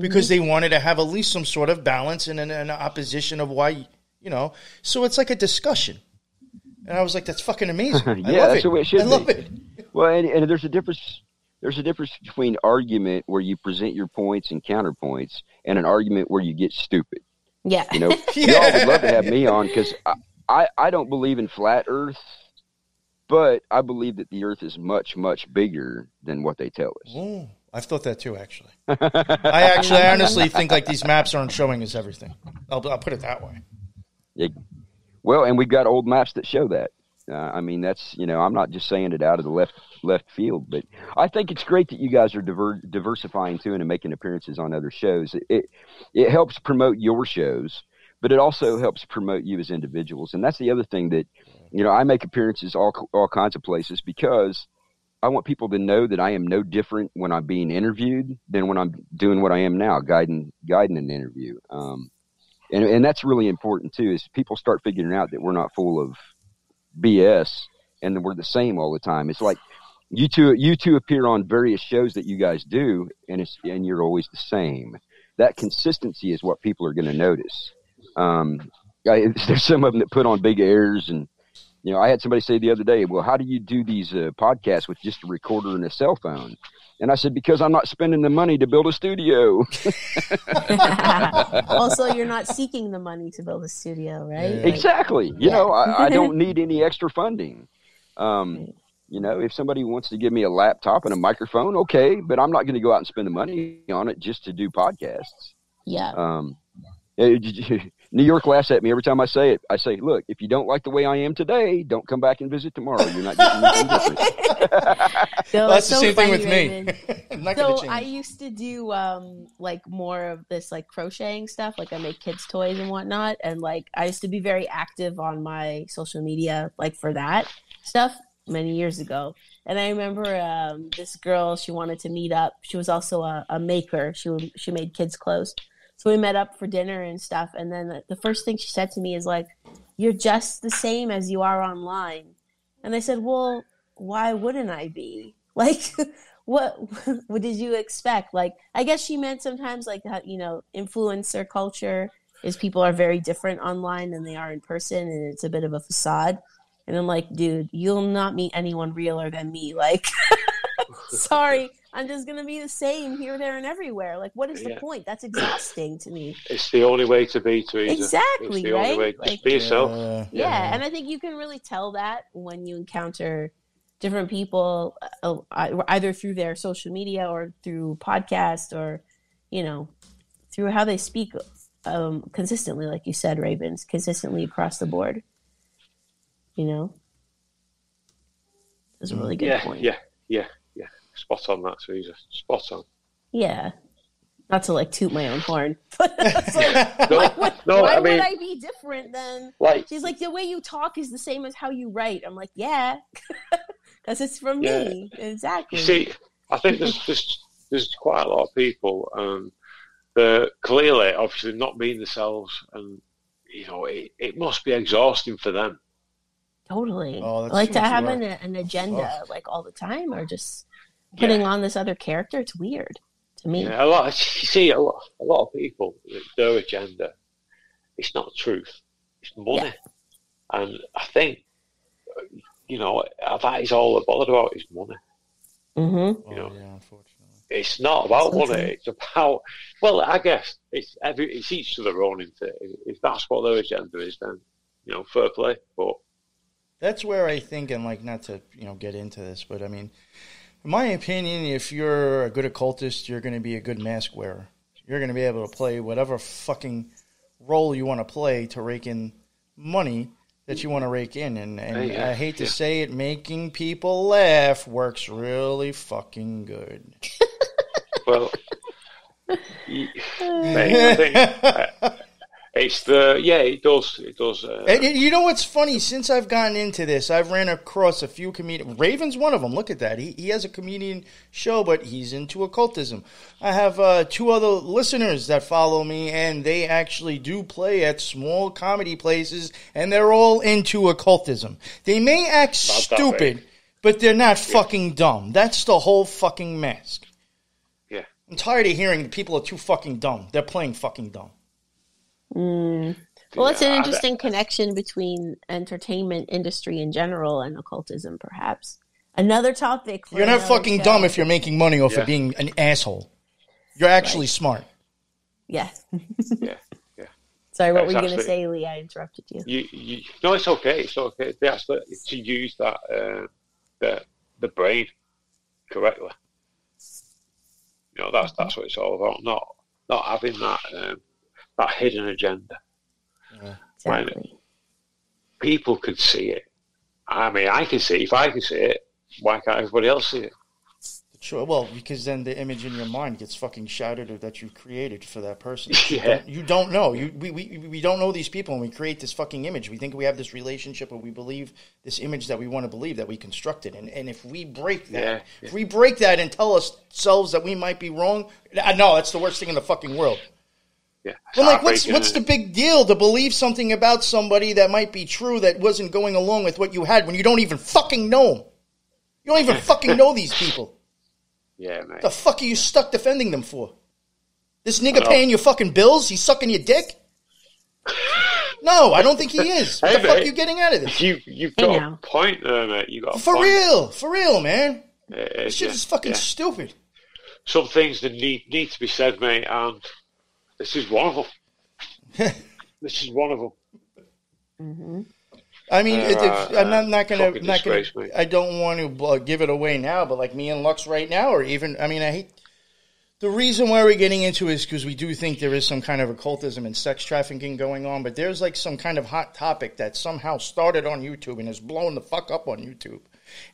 because mm-hmm. they wanted to have at least some sort of balance and an, an opposition of why you know. So it's like a discussion. And I was like, that's fucking amazing. I Yeah, love that's it. the way it should I love be. it. Well, and, and there's a difference. There's a difference between argument where you present your points and counterpoints, and an argument where you get stupid. Yeah. You know, y'all would love to have me on because I, I I don't believe in flat Earth, but I believe that the Earth is much much bigger than what they tell us. Ooh, I've thought that too, actually. I actually, I honestly think like these maps aren't showing us everything. I'll, I'll put it that way. It- well, and we've got old maps that show that. Uh, I mean, that's you know, I'm not just saying it out of the left left field, but I think it's great that you guys are diver- diversifying too and making appearances on other shows. It, it it helps promote your shows, but it also helps promote you as individuals. And that's the other thing that you know, I make appearances all all kinds of places because I want people to know that I am no different when I'm being interviewed than when I'm doing what I am now, guiding guiding an interview. Um, and and that's really important too. Is people start figuring out that we're not full of BS and we're the same all the time. It's like you two you two appear on various shows that you guys do, and it's and you're always the same. That consistency is what people are going to notice. Um, I, there's some of them that put on big airs and. You know, I had somebody say the other day, "Well, how do you do these uh, podcasts with just a recorder and a cell phone?" And I said, "Because I'm not spending the money to build a studio." also, you're not seeking the money to build a studio, right? Yeah. Like, Exactly. You Yeah. know, I, I don't need any extra funding. Um, you know, if somebody wants to give me a laptop and a microphone, okay, but I'm not going to go out and spend the money on it just to do podcasts. yeah. Um, New York laughs at me every time I say it. I say, "Look, if you don't like the way I am today, don't come back and visit tomorrow. You're not getting anything different." No, Well, it's that's the so same thing with Raven. me. I'm not So change. I used to do um like more of this like crocheting stuff. Like I make kids toys and whatnot, and like I used to be very active on my social media like for that stuff many years ago. And I remember um, this girl. She wanted to meet up. She was also a, a maker. She she made kids clothes. So we met up for dinner and stuff. And then the, the first thing she said to me is like, "You're just the same as you are online." And I said, "Well, why wouldn't I be? Like, what what did you expect? Like, I guess she meant sometimes like how, you know, influencer culture is people are very different online than they are in person, and it's a bit of a facade. And I'm like, dude, you'll not meet anyone realer than me. Like, sorry, I'm just gonna be the same here, there, and everywhere. Like, what is the Yeah. point? That's exhausting to me. It's the only way to be, to Exactly, It's the right? only way. Just Like- be yourself. Uh, yeah and i think you can really tell that when you encounter different people uh, uh, either through their social media or through podcast or you know through how they speak um, consistently like you said ravens consistently across the board you know that's a really good yeah, point yeah, yeah, yeah. Spot on that, Theresa. Spot on. Yeah. not to like toot my own horn but like, No, why, would, no, why I mean- would i be different than Like, She's like, the way you talk is the same as how you write. I'm like, yeah, because it's from Yeah. me. Exactly. you see, I think there's there's, there's quite a lot of people um, that clearly, obviously, not being themselves, and you know, it, it must be exhausting for them. totally. Oh, like to have an, an agenda like all the time or just putting on this other character. It's weird to me. Yeah, a lot. You see, a lot, a lot of people, their agenda, it's not truth, it's money, and I think, you know, that is all they're bothered about is money. hmm Oh, You know. yeah, unfortunately. It's not about So money. It's about well, I guess it's every it's each to their own. Isn't? If that's what their agenda is, then you know, fair play. But That's where I think, and like not to you know get into this, but I mean, in my opinion, if you're a good occultist, you're going to be a good mask wearer. You're going to be able to play whatever fucking role you want to play to rake in money that you want to rake in. And, and Yeah, I hate to yeah. say it, making people laugh works really fucking good. well, y- mate, I it's the yeah, it does, it does. Uh, And y- you know what's funny? Since I've gotten into this, I've ran across a few comedians. Raven's one of them. Look at that. He, he has a comedian show, but he's into occultism. I have uh, two other listeners that follow me, and they actually do play at small comedy places, and they're all into occultism. They may act Not stupid, but they're not fucking dumb. That's the whole fucking mask. yeah, I'm tired of hearing people are too fucking dumb. They're playing fucking dumb. Mm. Well, it's an Yeah, I- interesting connection between entertainment industry in general and occultism, perhaps. Another topic. For You're not fucking show. dumb if you're making money off Yeah. of being an asshole. You're actually smart. Yeah. Yeah, yeah. Sorry, what That's were you going to say, Lee? I interrupted you. You, you, no, it's okay. It's okay. They actually to use that uh, the the brain correctly. You know, that's that's what it's all about. Not not having that um, that hidden agenda. Right. Exactly. People can see it. I mean, I can see. it. If I can see it, why can't everybody else see it? Sure. Well, because then the image in your mind gets fucking shattered or that you created for that person. You Yeah. don't- You don't know. You we, we we don't know these people, and we create this fucking image. We think we have this relationship, or we believe this image that we want to believe that we constructed. And and if we break that, Yeah, if we break that and tell ourselves that we might be wrong, uh, no, know that's the worst thing in the fucking world. Yeah. Well, like, what's what's eh? the big deal to believe something about somebody that might be true that wasn't going along with what you had when you don't even fucking know them? You don't even fucking know these people. Yeah, mate. The fuck are you stuck defending them for? This nigga paying your fucking bills? He's sucking your dick? No, I don't think he is. What Hey, the fuck are you getting out of this? You you've got know. a point there, mate. You got a For point. real, for real, man. It This shit yeah, is fucking yeah. stupid. Some things that need need to be said, mate, and this is one of them. this is one of them. I mean, Uh, it, I'm not, not gonna, not gonna. disgrace. I don't want to uh, give it away now, but like me and Lux right now, or even, I mean, I hate. The reason why we're getting into it is because we do think there is some kind of occultism and sex trafficking going on, but there's like some kind of hot topic that somehow started on YouTube and is blowing the fuck up on YouTube.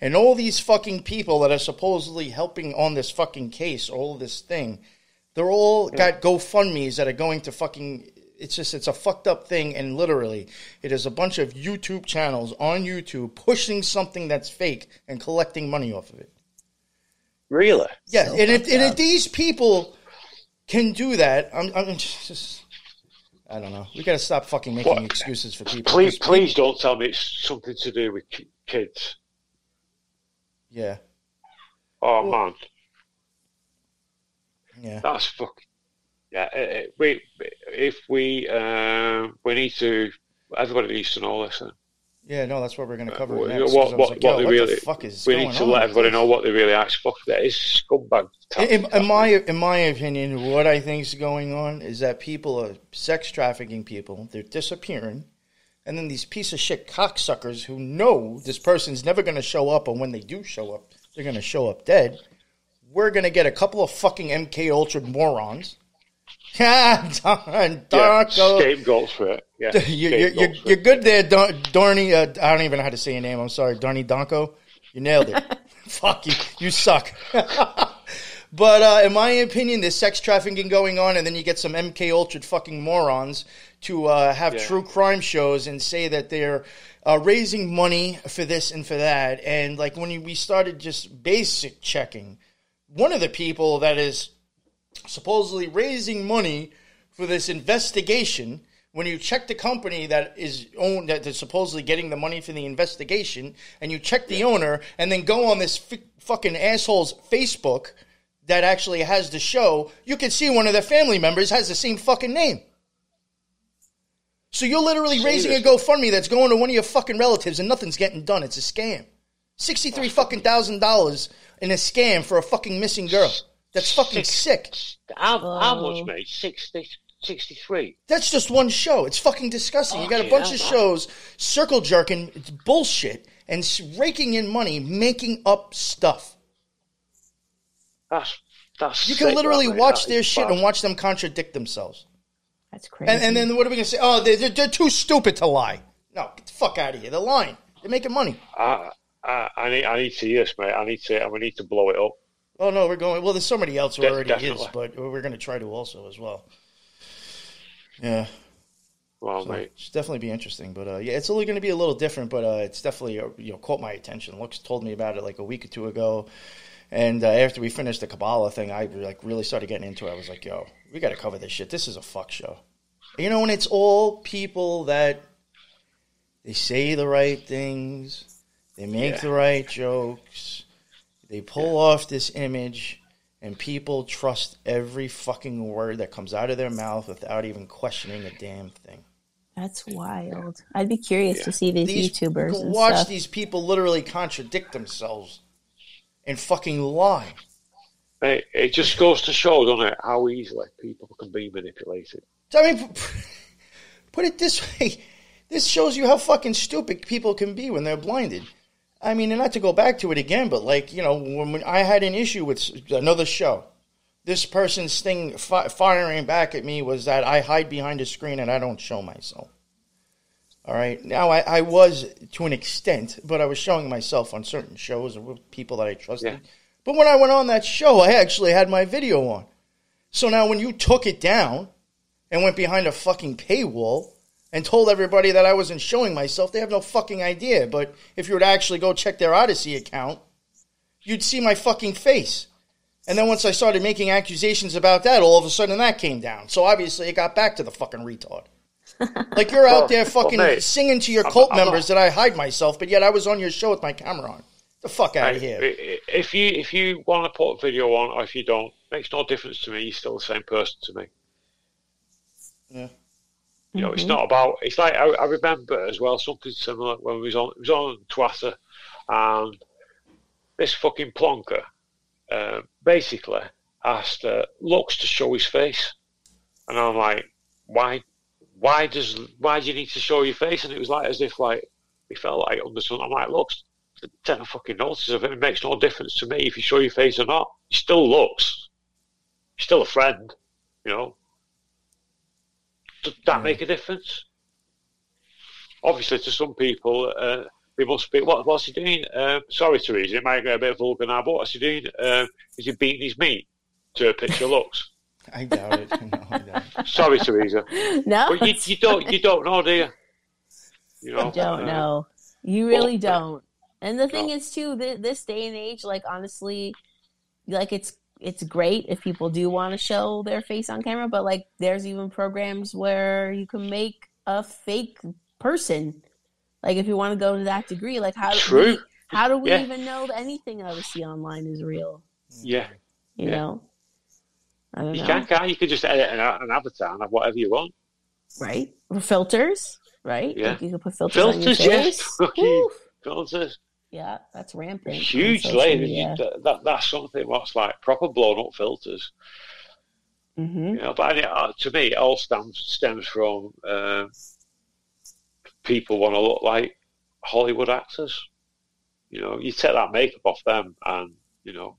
And all these fucking people that are supposedly helping on this fucking case, all this thing, they're all got GoFundMe's that are going to fucking. It's just it's a fucked up thing, and literally, it is a bunch of YouTube channels on YouTube pushing something that's fake and collecting money off of it. Really? Yeah, So and if, and if these people can do that, I'm, I'm just, I don't know. We got to stop fucking making What? excuses for people. Please, 'Cause please don't tell me it's something to do with kids. yeah, Oh Well- man, yeah. that's fuck. Yeah, eh, eh, we if we uh, we need to. Everybody needs to know this. Then. Yeah, no, that's what we're going to cover What- next. what- what- like, what what really- the fuck is We going need to on let everybody know what they really are. fuck. That is scumbag. In, in my in my opinion, what I think is going on is that people are sex trafficking people. They're disappearing, and then these piece of shit cocksuckers who know this person's never going to show up, and when they do show up, they're going to show up dead. We're going to get a couple of fucking MK Ultra morons. Yeah, Don, yeah, Darko. scapegoats for it. Yeah, you're, you're, you're, you're good there, Darny. Uh, I don't even know how to say your name. I'm sorry, Darny Donko. You nailed it. Fuck you. You suck. but uh, in my opinion, there's sex trafficking going on, and then you get some MK Ultra fucking morons to uh, have Yeah. true crime shows and say that they're uh, raising money for this and for that. And like when you, we started just basic checking, one of the people that is supposedly raising money for this investigation. When you check the company that is owned, that is supposedly getting the money for the investigation, and you check the owner, and then go on this f- fucking asshole's Facebook that actually has the show, you can see one of their family members has the same fucking name. So you're literally raising a GoFundMe that's going to one of your fucking relatives, and nothing's getting done. It's a scam. Sixty-three fucking thousand dollars in a scam for a fucking missing girl. That's fucking sick. How, how much, mate? 60, 63. That's just one show. It's fucking disgusting. you got a bunch hell, of man. shows circle jerking, it's bullshit, and raking in money, making up stuff. That's that's. You can sick, literally that, mate. watch That their is shit bad. and watch them contradict themselves. That's crazy. And, and then what are we going to say? Oh, they're, they're, they're too stupid to lie. No, get the fuck out of here. They're lying. They're making money. I, I, I need I need to hear this, mate. I need to. We need to blow it up. Oh, no, we're going. Well, there's somebody else who De- already definitely. is, but we're going to try to also as well. Yeah. Well, So mate. it's definitely be interesting, but uh, yeah, it's only going to be a little different. But uh, it's definitely uh, you know caught my attention. Lux told me about it like a week or two ago, and uh, after we finished the Kabbalah thing, I like really started getting into it. I was like, "Yo, we got to cover this shit. This is a fuck show." You know, and it's all people that they say the right things, they make Yeah. the right jokes, they pull off this image. And people trust every fucking word that comes out of their mouth without even questioning a damn thing. That's wild. I'd be curious Yeah. to see these, These YouTubers and watch stuff. these people literally contradict themselves and fucking lie. It, it just goes to show, doesn't it, how easily people can be manipulated. I mean, put it this way: this shows you how fucking stupid people can be when they're blinded. I mean, and not to go back to it again, but like you know, when, when I had an issue with another show, this person's thing fi- firing back at me was that I hide behind a screen and I don't show myself. All right, now I, I was to an extent, but I was showing myself on certain shows with people that I trusted. Yeah. But when I went on that show, I actually had my video on. So now when you took it down and went behind a fucking paywall and told everybody that I wasn't showing myself, they have no fucking idea. But if you were to actually go check their Odysee account, you'd see my fucking face. And then once I started making accusations about that, all of a sudden that came down. So obviously it got back to the fucking retard. Like you're Well- out there well, fucking mate, singing to your I'm- cult I'm members not- that I hide myself, but yet I was on your show with my camera on. The fuck out I- of here. If you if you want to put a video on, or if you don't, makes no difference to me. You're still the same person to me. Yeah. You know, it's Mhm. not about. It's like I, I remember as well something similar when we was on. It was on Twitter, and this fucking plonker uh, basically asked uh, Lux to show his face, and I'm like, why? Why does why do you need to show your face? And it was like as if like he felt like under something. I'm like, Lux, a fucking notice of it. It makes no difference to me if you show your face or not. You still looks. You're still a friend, you know. Does that Yeah. make a difference? Obviously, to some people, uh, they must be. What, what's he doing? Uh, sorry, Theresa, it might get a bit vulgar now, but what's he doing? Uh, is he beating his meat to a picture looks? I doubt it. No, I doubt it. Sorry, Theresa, no, but you, you don't you don't know, do you? You know, you don't uh, know. You really well, don't. And the thing no. is, too, th- this day and age, like honestly, like it's it's great if people do want to show their face on camera, but like there's even programs where you can make a fake person. Like if you want to go to that degree, like how do True. we, how do we Yeah. even know that anything I we see online is real? Yeah, You Yeah. know, I don't you know. can, can't you? can just edit an, an avatar and have whatever you want. right? Or filters, right? Yeah. Like you can put filters, on Filters, your yes. face. Woo. Filters. Yeah, that's rampant. Huge lady. That, that, that's something what's like proper blown up filters. Mhm. You know, but uh, to me, it all stems stems from uh, people want to look like Hollywood actors. You know, you take that makeup off them, and you know,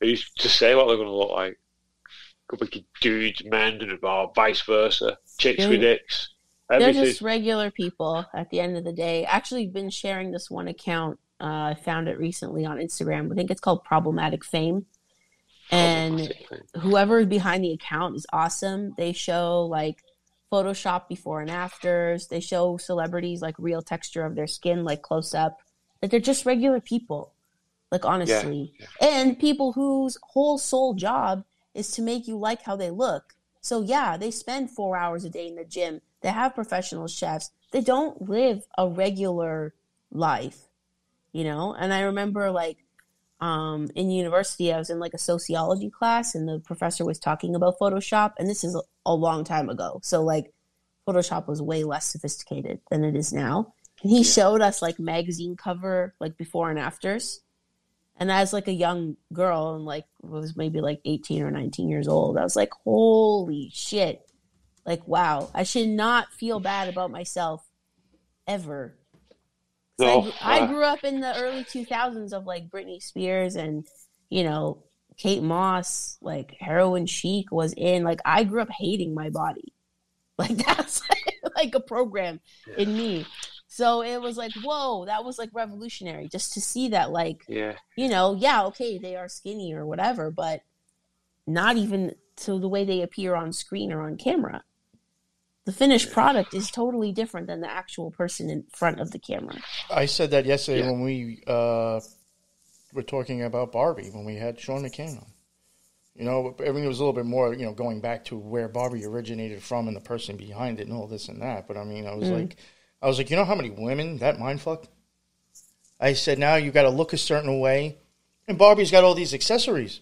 they used to say what they're going to look like. Could be dudes, men, and or vice versa. Chicks with dicks. They're just regular people at the end of the day. Actually, been sharing this one account. Uh, I found it recently on Instagram. I think it's called Problematic Fame. And whoever is behind the account is awesome. They show like Photoshop before and afters. They show celebrities like real texture of their skin, like close up. Like they're just regular people. Like honestly. And people whose whole sole job is to make you like how they look. So yeah, they spend four hours a day in the gym. They have professional chefs. They don't live a regular life, you know? And I remember like um, in university, I was in like a sociology class and the professor was talking about Photoshop. And this is a, long time ago. So like Photoshop was way less sophisticated than it is now. And he Yeah. showed us like magazine cover, like before and afters. And as like a young girl and like was maybe like 18 or 19 years old, I was like, holy shit. Like, wow, I should not feel bad about myself ever. No, I, I uh, grew up in the early 2000s of like Britney Spears and, you know, Kate Moss, like Heroin Chic was in. Like, I grew up hating my body. Like, that's like a program in me. So it was like, whoa, that was like revolutionary just to see that, like, Yeah. you know, yeah, okay, they are skinny or whatever, but not even to the way they appear on screen or on camera. The finished product is totally different than the actual person in front of the camera. I said that yesterday Yeah. when we uh, were talking about Barbie when we had Sean McCain on. You know, everything was a little bit more, you know, going back to where Barbie originated from and the person behind it and all this and that. But I mean, I was Mm. like, I was like, you know how many women that mind fucked? I said, now you got to look a certain way, and Barbie's got all these accessories.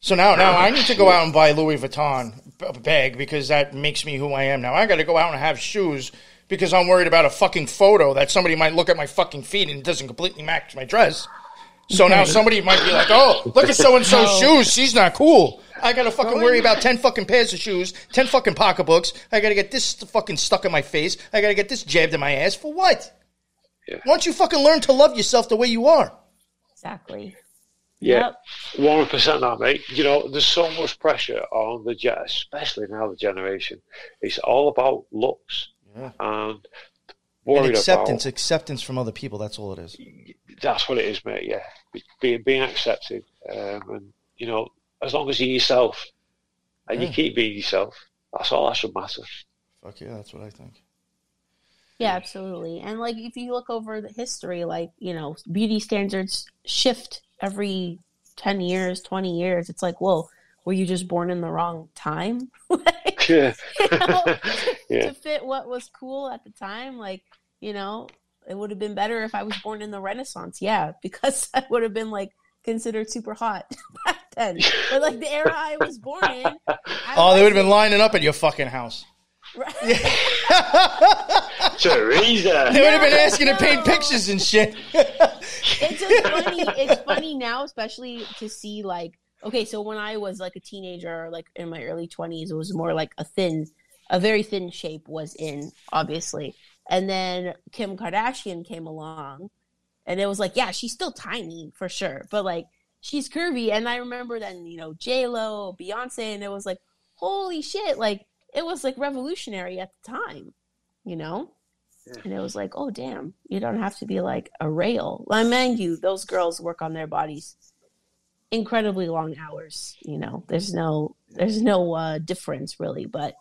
So now, now I need to go out and buy Louis Vuitton b- bag because that makes me who I am now. I got to go out and have shoes because I'm worried about a fucking photo that somebody might look at my fucking feet and it doesn't completely match my dress. So now somebody might be like, "Oh, look at so and so's shoes. She's not cool." I gotta fucking oh, worry about ten fucking pairs of shoes, ten fucking pocketbooks. I gotta get this fucking stuck in my face. I gotta get this jabbed in my ass for what? Yeah. Why don't you fucking learn to love yourself the way you are? Exactly. Yeah, Yep. one hundred percent that, mate. You know, there's so much pressure on the jet, especially now the generation. It's all about looks Yeah. and And worried acceptance, acceptance from other people. That's all it is. That's what it is, mate. Yeah, being being accepted, um, and you know, as long as you're yourself and Yeah. you keep being yourself, that's all that should matter. Fuck yeah, that's what I think. Yeah, absolutely. And like if you look over the history, like, you know, beauty standards shift every 10 years, 20 years. It's like, whoa, were you just born in the wrong time? like, Yeah, you know, yeah, to fit what was cool at the time, like, you know, it would have been better if I was born in the Renaissance. Yeah, because I would have been like considered super hot back then. But like the era I was born in. I Oh, they would have been lining up at your fucking house. Theresa. They would have been asking to paint pictures and shit. it's funny. It's funny now, especially to see like okay, so when I was like a teenager, like in my early twenties, it was more like a thin, a very thin shape was in, obviously, and then Kim Kardashian came along, and it was like, yeah, she's still tiny for sure, but like she's curvy, and I remember then you know J Lo, Beyonce, and it was like, holy shit, like it was like revolutionary at the time, you know. And it was like, oh damn, you don't have to be like a rail. Well, mind you, those girls work on their bodies incredibly long hours. You know, there's no there's no uh, difference really, but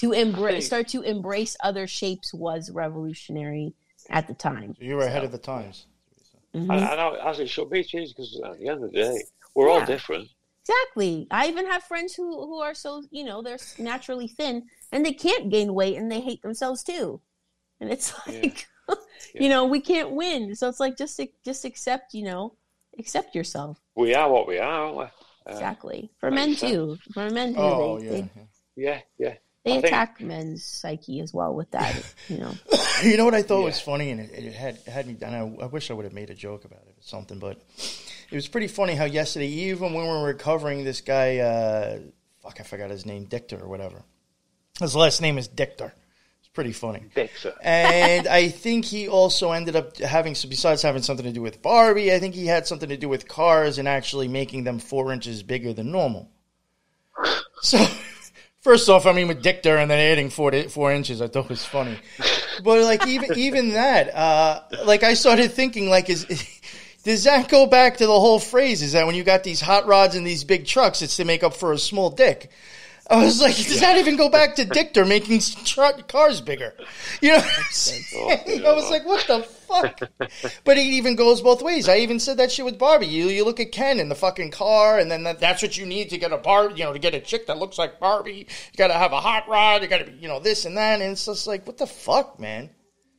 to embrace start to embrace other shapes was revolutionary at the time. You were ahead of the times. Mhm. I, I know, as it should be, cheese, because at the end of the day, we're all different. Exactly. I even have friends who who are so you know they're naturally thin and they can't gain weight and they hate themselves too. And it's like, Yeah. you know, we can't win. So it's like just just accept, you know, accept yourself. We are what we are, aren't we? Uh, Exactly. For men sense. too. For men too. Oh they, yeah. they, Yeah, yeah. they I think- attack men's psyche as well with that. You know. you know what I thought was funny, and it, it had had me. And I, I wish I would have made a joke about it or something, but it was pretty funny how yesterday, even when we were recovering, this guy, uh, fuck, I forgot his name, Dictor or whatever. His last name is Dictor. It's pretty funny. Dixer. and I think he also ended up having, besides having something to do with Barbie, I think he had something to do with cars and actually making them four inches bigger than normal. So, first off, I mean, with Dictor and then adding four to, four inches, I thought was funny. But like even even that, uh, like I started thinking, like, is does that go back to the whole phrase? Is that when you got these hot rods and these big trucks, it's to make up for a small dick? I was like, does that even go back to Dictor making tr- cars bigger? You know, saying? I was like, what the fuck? But it even goes both ways. I even said that shit with Barbie. You you look at Ken in the fucking car, and then that, that's what you need to get a bar, you know, to get a chick that looks like Barbie. You got to have a hot rod. You got to be, you know, this and that. And it's just like, what the fuck, man?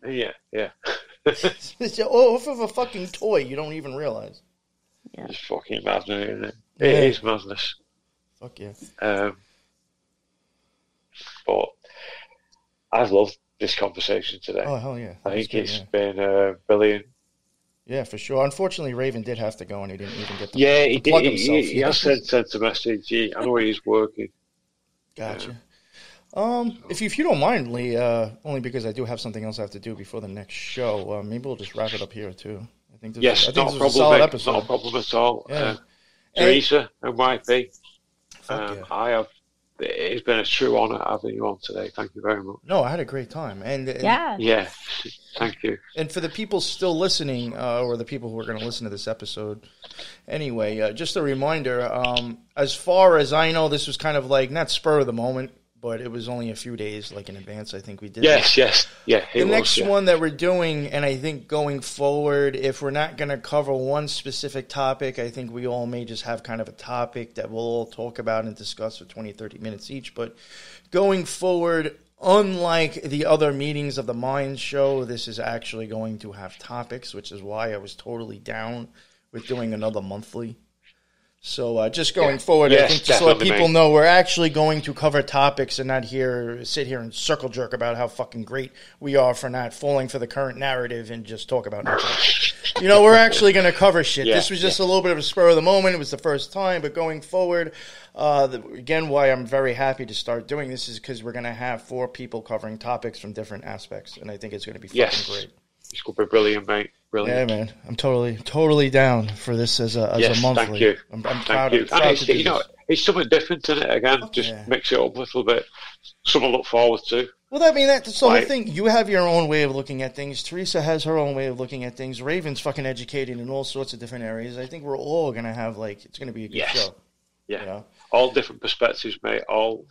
Yeah, yeah. It's off of a fucking toy. You don't even realize. It's fucking madness, isn't it? It Yeah. is madness. Fuck yeah. Um, but I've loved this conversation today. Oh hell yeah. I was think good, it's yeah. been uh, brilliant. yeah, for sure. Unfortunately, Raven did have to go, and he didn't even get to Yeah, he, did, himself. he, he has sent, sent a message. He, I know he's working. Gotcha. Um, if you, if you don't mind, Lee, uh, only because I do have something else I have to do before the next show. Uh, maybe we'll just wrap it up here too. I think this, Yes, I think not a this a problem. solid episode. Not a problem at all. Yeah. Uh, Theresa and YP, Fuck um, yeah. I have. It's been a true honour having you on today. Thank you very much. No, I had a great time, and, and Yeah. Yeah, thank you. And for the people still listening, uh, or the people who are going to listen to this episode, anyway, uh, just a reminder. Um, as far as I know, this was kind of like not spur of the moment, but it was only a few days, like in advance. I think we did. Yes, yes, yeah. The was, next yeah. one that we're doing, and I think going forward, if we're not going to cover one specific topic, I think we all may just have kind of a topic that we'll all talk about and discuss for 20, 30 minutes each. But going forward, unlike the other meetings of the Mind Show, this is actually going to have topics, which is why I was totally down with doing another monthly. So uh, just going forward, I think just to let people know we're actually going to cover topics and not here sit here and circle jerk about how fucking great we are for not falling for the current narrative and just talk about nothing. you know, we're actually going to cover shit. Yeah, this was just a little bit of a spur of the moment. It was the first time, but going forward, uh, the, again, why I'm very happy to start doing this is because we're going to have four people covering topics from different aspects, and I think it's going to be fucking Yes. great. It's going to be brilliant, mate. Yeah, man, I'm totally, totally down for this as a as yes, a monthly. thank you. I'm, I'm proud, you. of, proud it's, to you know, it's something different, isn't it? Again, Fuck just yeah. mix it up a little bit. Something to look forward to. Well, I mean, that's the whole Right. thing. You have your own way of looking at things. Theresa has her own way of looking at things. Raven's fucking educated in all sorts of different areas. I think we're all gonna have like it's gonna be a good Yes. show. Yeah. You know? All different perspectives, mate. All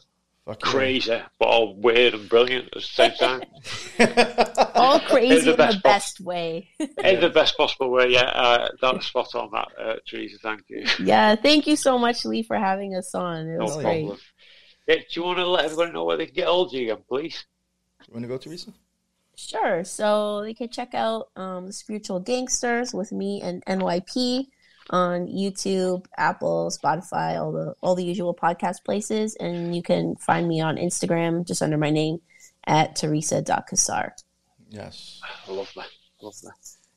Fuck yeah. crazy, but all weird and brilliant at the same time. All crazy the in best the part. best way. In the best possible way, yeah. Uh, that's spot on that, uh, Theresa. Thank you. yeah, thank you so much, Lee, for having us on. It No was Hell great. problem. Yeah, do you want to let everybody know where they can get hold of you again, please? You want to go, Theresa? Sure. So you can check out um, Spiritual Gangsters with me and NYP on YouTube, Apple, Spotify, all the all the usual podcast places, and you can find me on Instagram just under my name at Teresa.Casar. Yes. Lovely, lovely.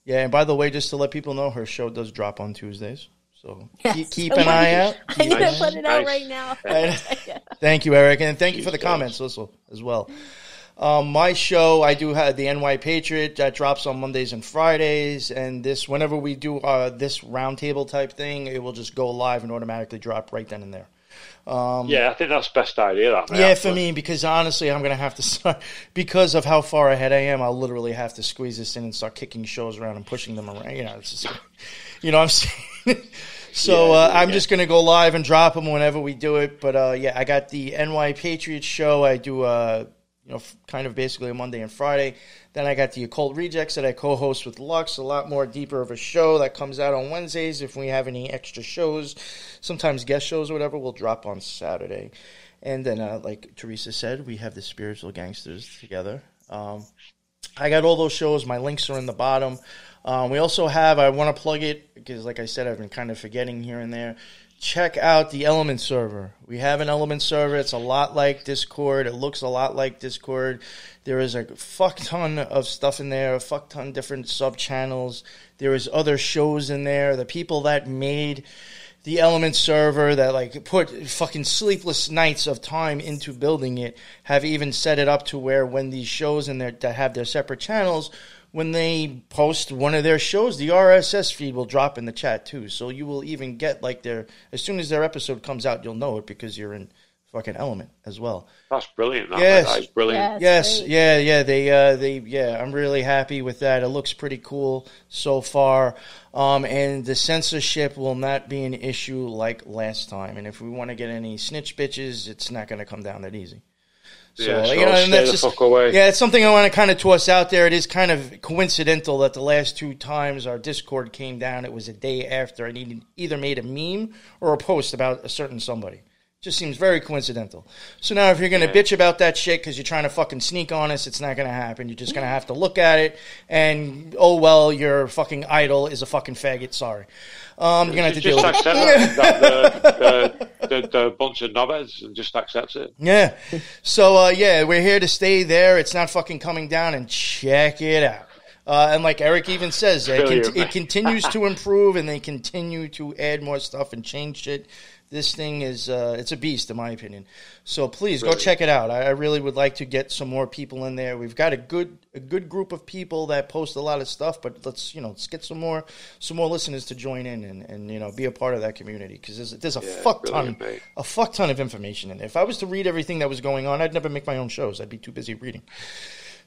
Yeah, and by the way, just to let people know, her show does drop on Tuesdays, so Yes. keep, keep oh, an eye out. I'm Keep gonna put it out right now. Thank you, Eric, and thank you for the comments also as well. Um, my show, I do have the NY Patriot that drops on Mondays and Fridays, and this whenever we do uh, this roundtable type thing, it will just go live and automatically drop right then and there. yeah, I think that's the best idea. That Um, Yeah, for me, because honestly, I'm gonna have to start because of how far ahead I am. I'll literally have to squeeze this in and start kicking shows around and pushing them around. You know, it's just, you know, what I'm saying. so Yeah, uh, yeah, I'm just gonna go live and drop them whenever we do it. But uh, yeah, I got the NY Patriots show. I do uh, you know, kind of basically a Monday and Friday. Then I got the Occult Rejects that I co-host with Lux. A lot more deeper of a show that comes out on Wednesdays. If we have any extra shows, sometimes guest shows or whatever, will drop on Saturday. And then, uh, like Theresa said, we have the Spiritual Gangsters together. Um, I got all those shows. My links are in the bottom. Um, we also have, I want to plug it because, like I said, I've been kind of forgetting here and there. Check out the Element server. We have an Element server. It's a lot like Discord. It looks a lot like Discord. There is a fuck ton of stuff in there, a fuck ton different sub channels. There is other shows in there. The people that made the element server that like put fucking sleepless nights of time into building it have even set it up to where when these shows there that have their separate channels when they post one of their shows the rss feed will drop in the chat too so you will even get like their as soon as their episode comes out you'll know it because you're in fucking element as well That's brilliant. That, Yes. that is brilliant. Yeah. Yes, great. yeah, yeah. They, uh, they, yeah. I'm really happy with that. It looks pretty cool so far, um, and the censorship will not be an issue like last time. And if we want to get any snitch bitches, it's not going to come down that easy. So, Yeah, so you know, and that's just yeah, it's something I want to kind of toss out there. It is kind of coincidental that the last two times our Discord came down, it was a day after I needed either made a meme or a post about a certain somebody. Just seems very coincidental. So now, if you're going to bitch about that shit because you're trying to fucking sneak on us, it's not going to happen. You're just going to have to look at it and, oh well, your fucking idol is a fucking faggot. Sorry. Um, you're going to have to deal just with accept it. that, that the, the, the, bunch of knobheads and just accept it. Yeah. So uh, yeah, we're here to stay there. It's not fucking coming down, and check it out. Uh, and like Eric even says, it, con- it continues to improve, and they continue to add more stuff and change shit. This thing is uh, it's a beast, in my opinion. So please go check it out. I, I really would like to get some more people in there. We've got a good a good group of people that post a lot of stuff, but let's you know let's get some more some more listeners to join in and, and you know be a part of that community because there's, there's a Yeah, fuck ton brilliant, a fuck ton of information in there. If I was to read everything that was going on, I'd never make my own shows. I'd be too busy reading.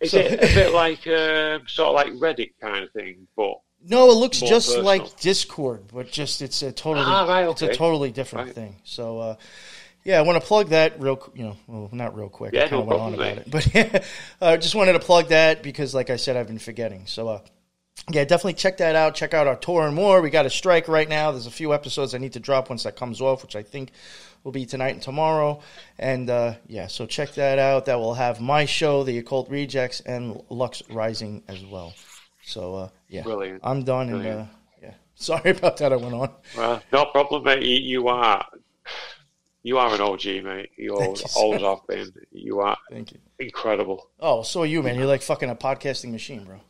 Is So- it a bit like um, sort of like Reddit kind of thing, but No, it looks More just personal. like Discord, but just it's a totally Ah, right, it's a totally different Right. thing. So uh, yeah, I want to plug that real, qu- you know, well, not real quick. I Yeah, kind no of went on about it, but yeah, I just wanted to plug that because, like I said, I've been forgetting. So uh, yeah, definitely check that out. Check out our tour and more. We got a strike right now. There's a few episodes I need to drop once that comes off, which I think will be tonight and tomorrow. And uh, yeah, so check that out. That will have my show, The Occult Rejects, and Lux Rising as well. So uh, yeah, Brilliant. I'm done. And uh, yeah, Sorry about that. I went on. Well, no problem, mate. You, you are you are an OG, mate. You always, you, always have been. You are Thank you. incredible. Oh, so are you, man. You're like fucking a podcasting machine, bro.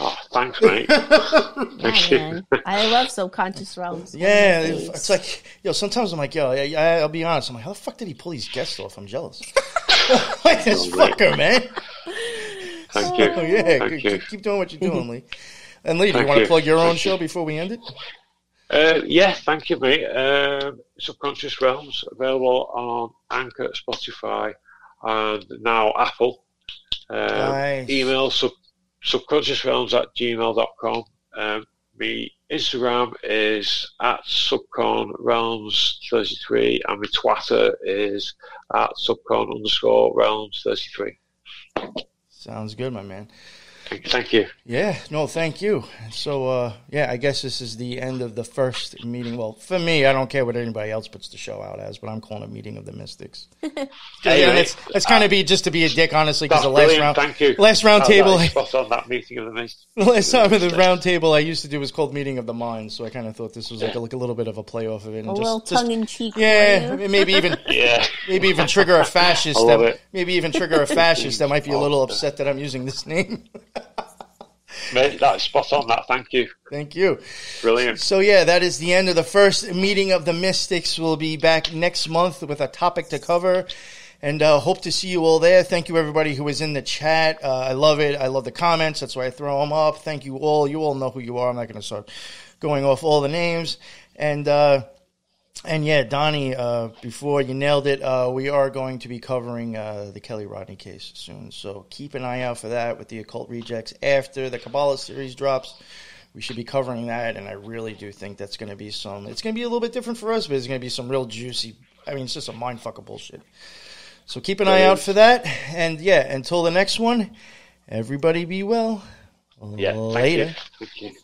Oh, thanks, mate. Yeah, Thank you. man. I love subconscious realms. Yeah, it's, it's like yo. Sometimes I'm like, yo, I, I, I'll be honest. I'm like, how the fuck did he pull these guests off? I'm jealous. like this fucker, man. Thank you. Oh yeah, Thank keep, you. keep doing what you're doing, Lee. And Lee, do you want to plug your own Thank show before we end it? Uh, yeah, thank you, mate. Um, Subconscious Realms available on Anchor, Spotify, and now Apple. Um, Nice. Email sub, subconsciousrealms at gmail.com. Um, my Instagram is at subconrealms33 and my Twitter is at subcon underscore realms 33. Sounds good, my man. Thank, thank you. Yeah, no, thank you. So, uh, yeah, I guess this is the end of the first meeting. Well, for me, I don't care what anybody else puts the show out as, but I'm calling it meeting of the mystics. Hey, yeah, it's, it's kind of be just to be a dick, honestly, because the last brilliant. round, Thank you. last round That- table, that is spot on that meeting of the mist. the last time of the round table I used to do was called meeting of the minds. So I kind of thought this was like a, like a little bit of a play off of it, and a just, little just tongue in cheek. yeah, maybe even Yeah. maybe even trigger a fascist. I love that, it. maybe even trigger a fascist that might be a little Oh. upset that I'm using this name. Mate, that's spot on that. Thank you. Thank you. Brilliant. So yeah, that is the end of the first meeting of the Mystics. We'll be back next month with a topic to cover, and uh, hope to see you all there. Thank you everybody who was in the chat. Uh, I love it. I love the comments. That's why I throw them up. Thank you all. You all know who you are. I'm not going to start going off all the names and. Uh, and yeah, Donnie, uh, before you nailed it, uh, we are going to be covering uh, the Kelly Rodney case soon. So keep an eye out for that with the Occult Rejects after the Kabbalah series drops. We should be covering that, and I really do think that's going to be some. It's going to be a little bit different for us, but it's going to be some real juicy. I mean, it's just a mind fuck of bullshit. So keep an eye out for that, and yeah, until the next one, everybody be well. Yeah. Thank Later. you. Thank you.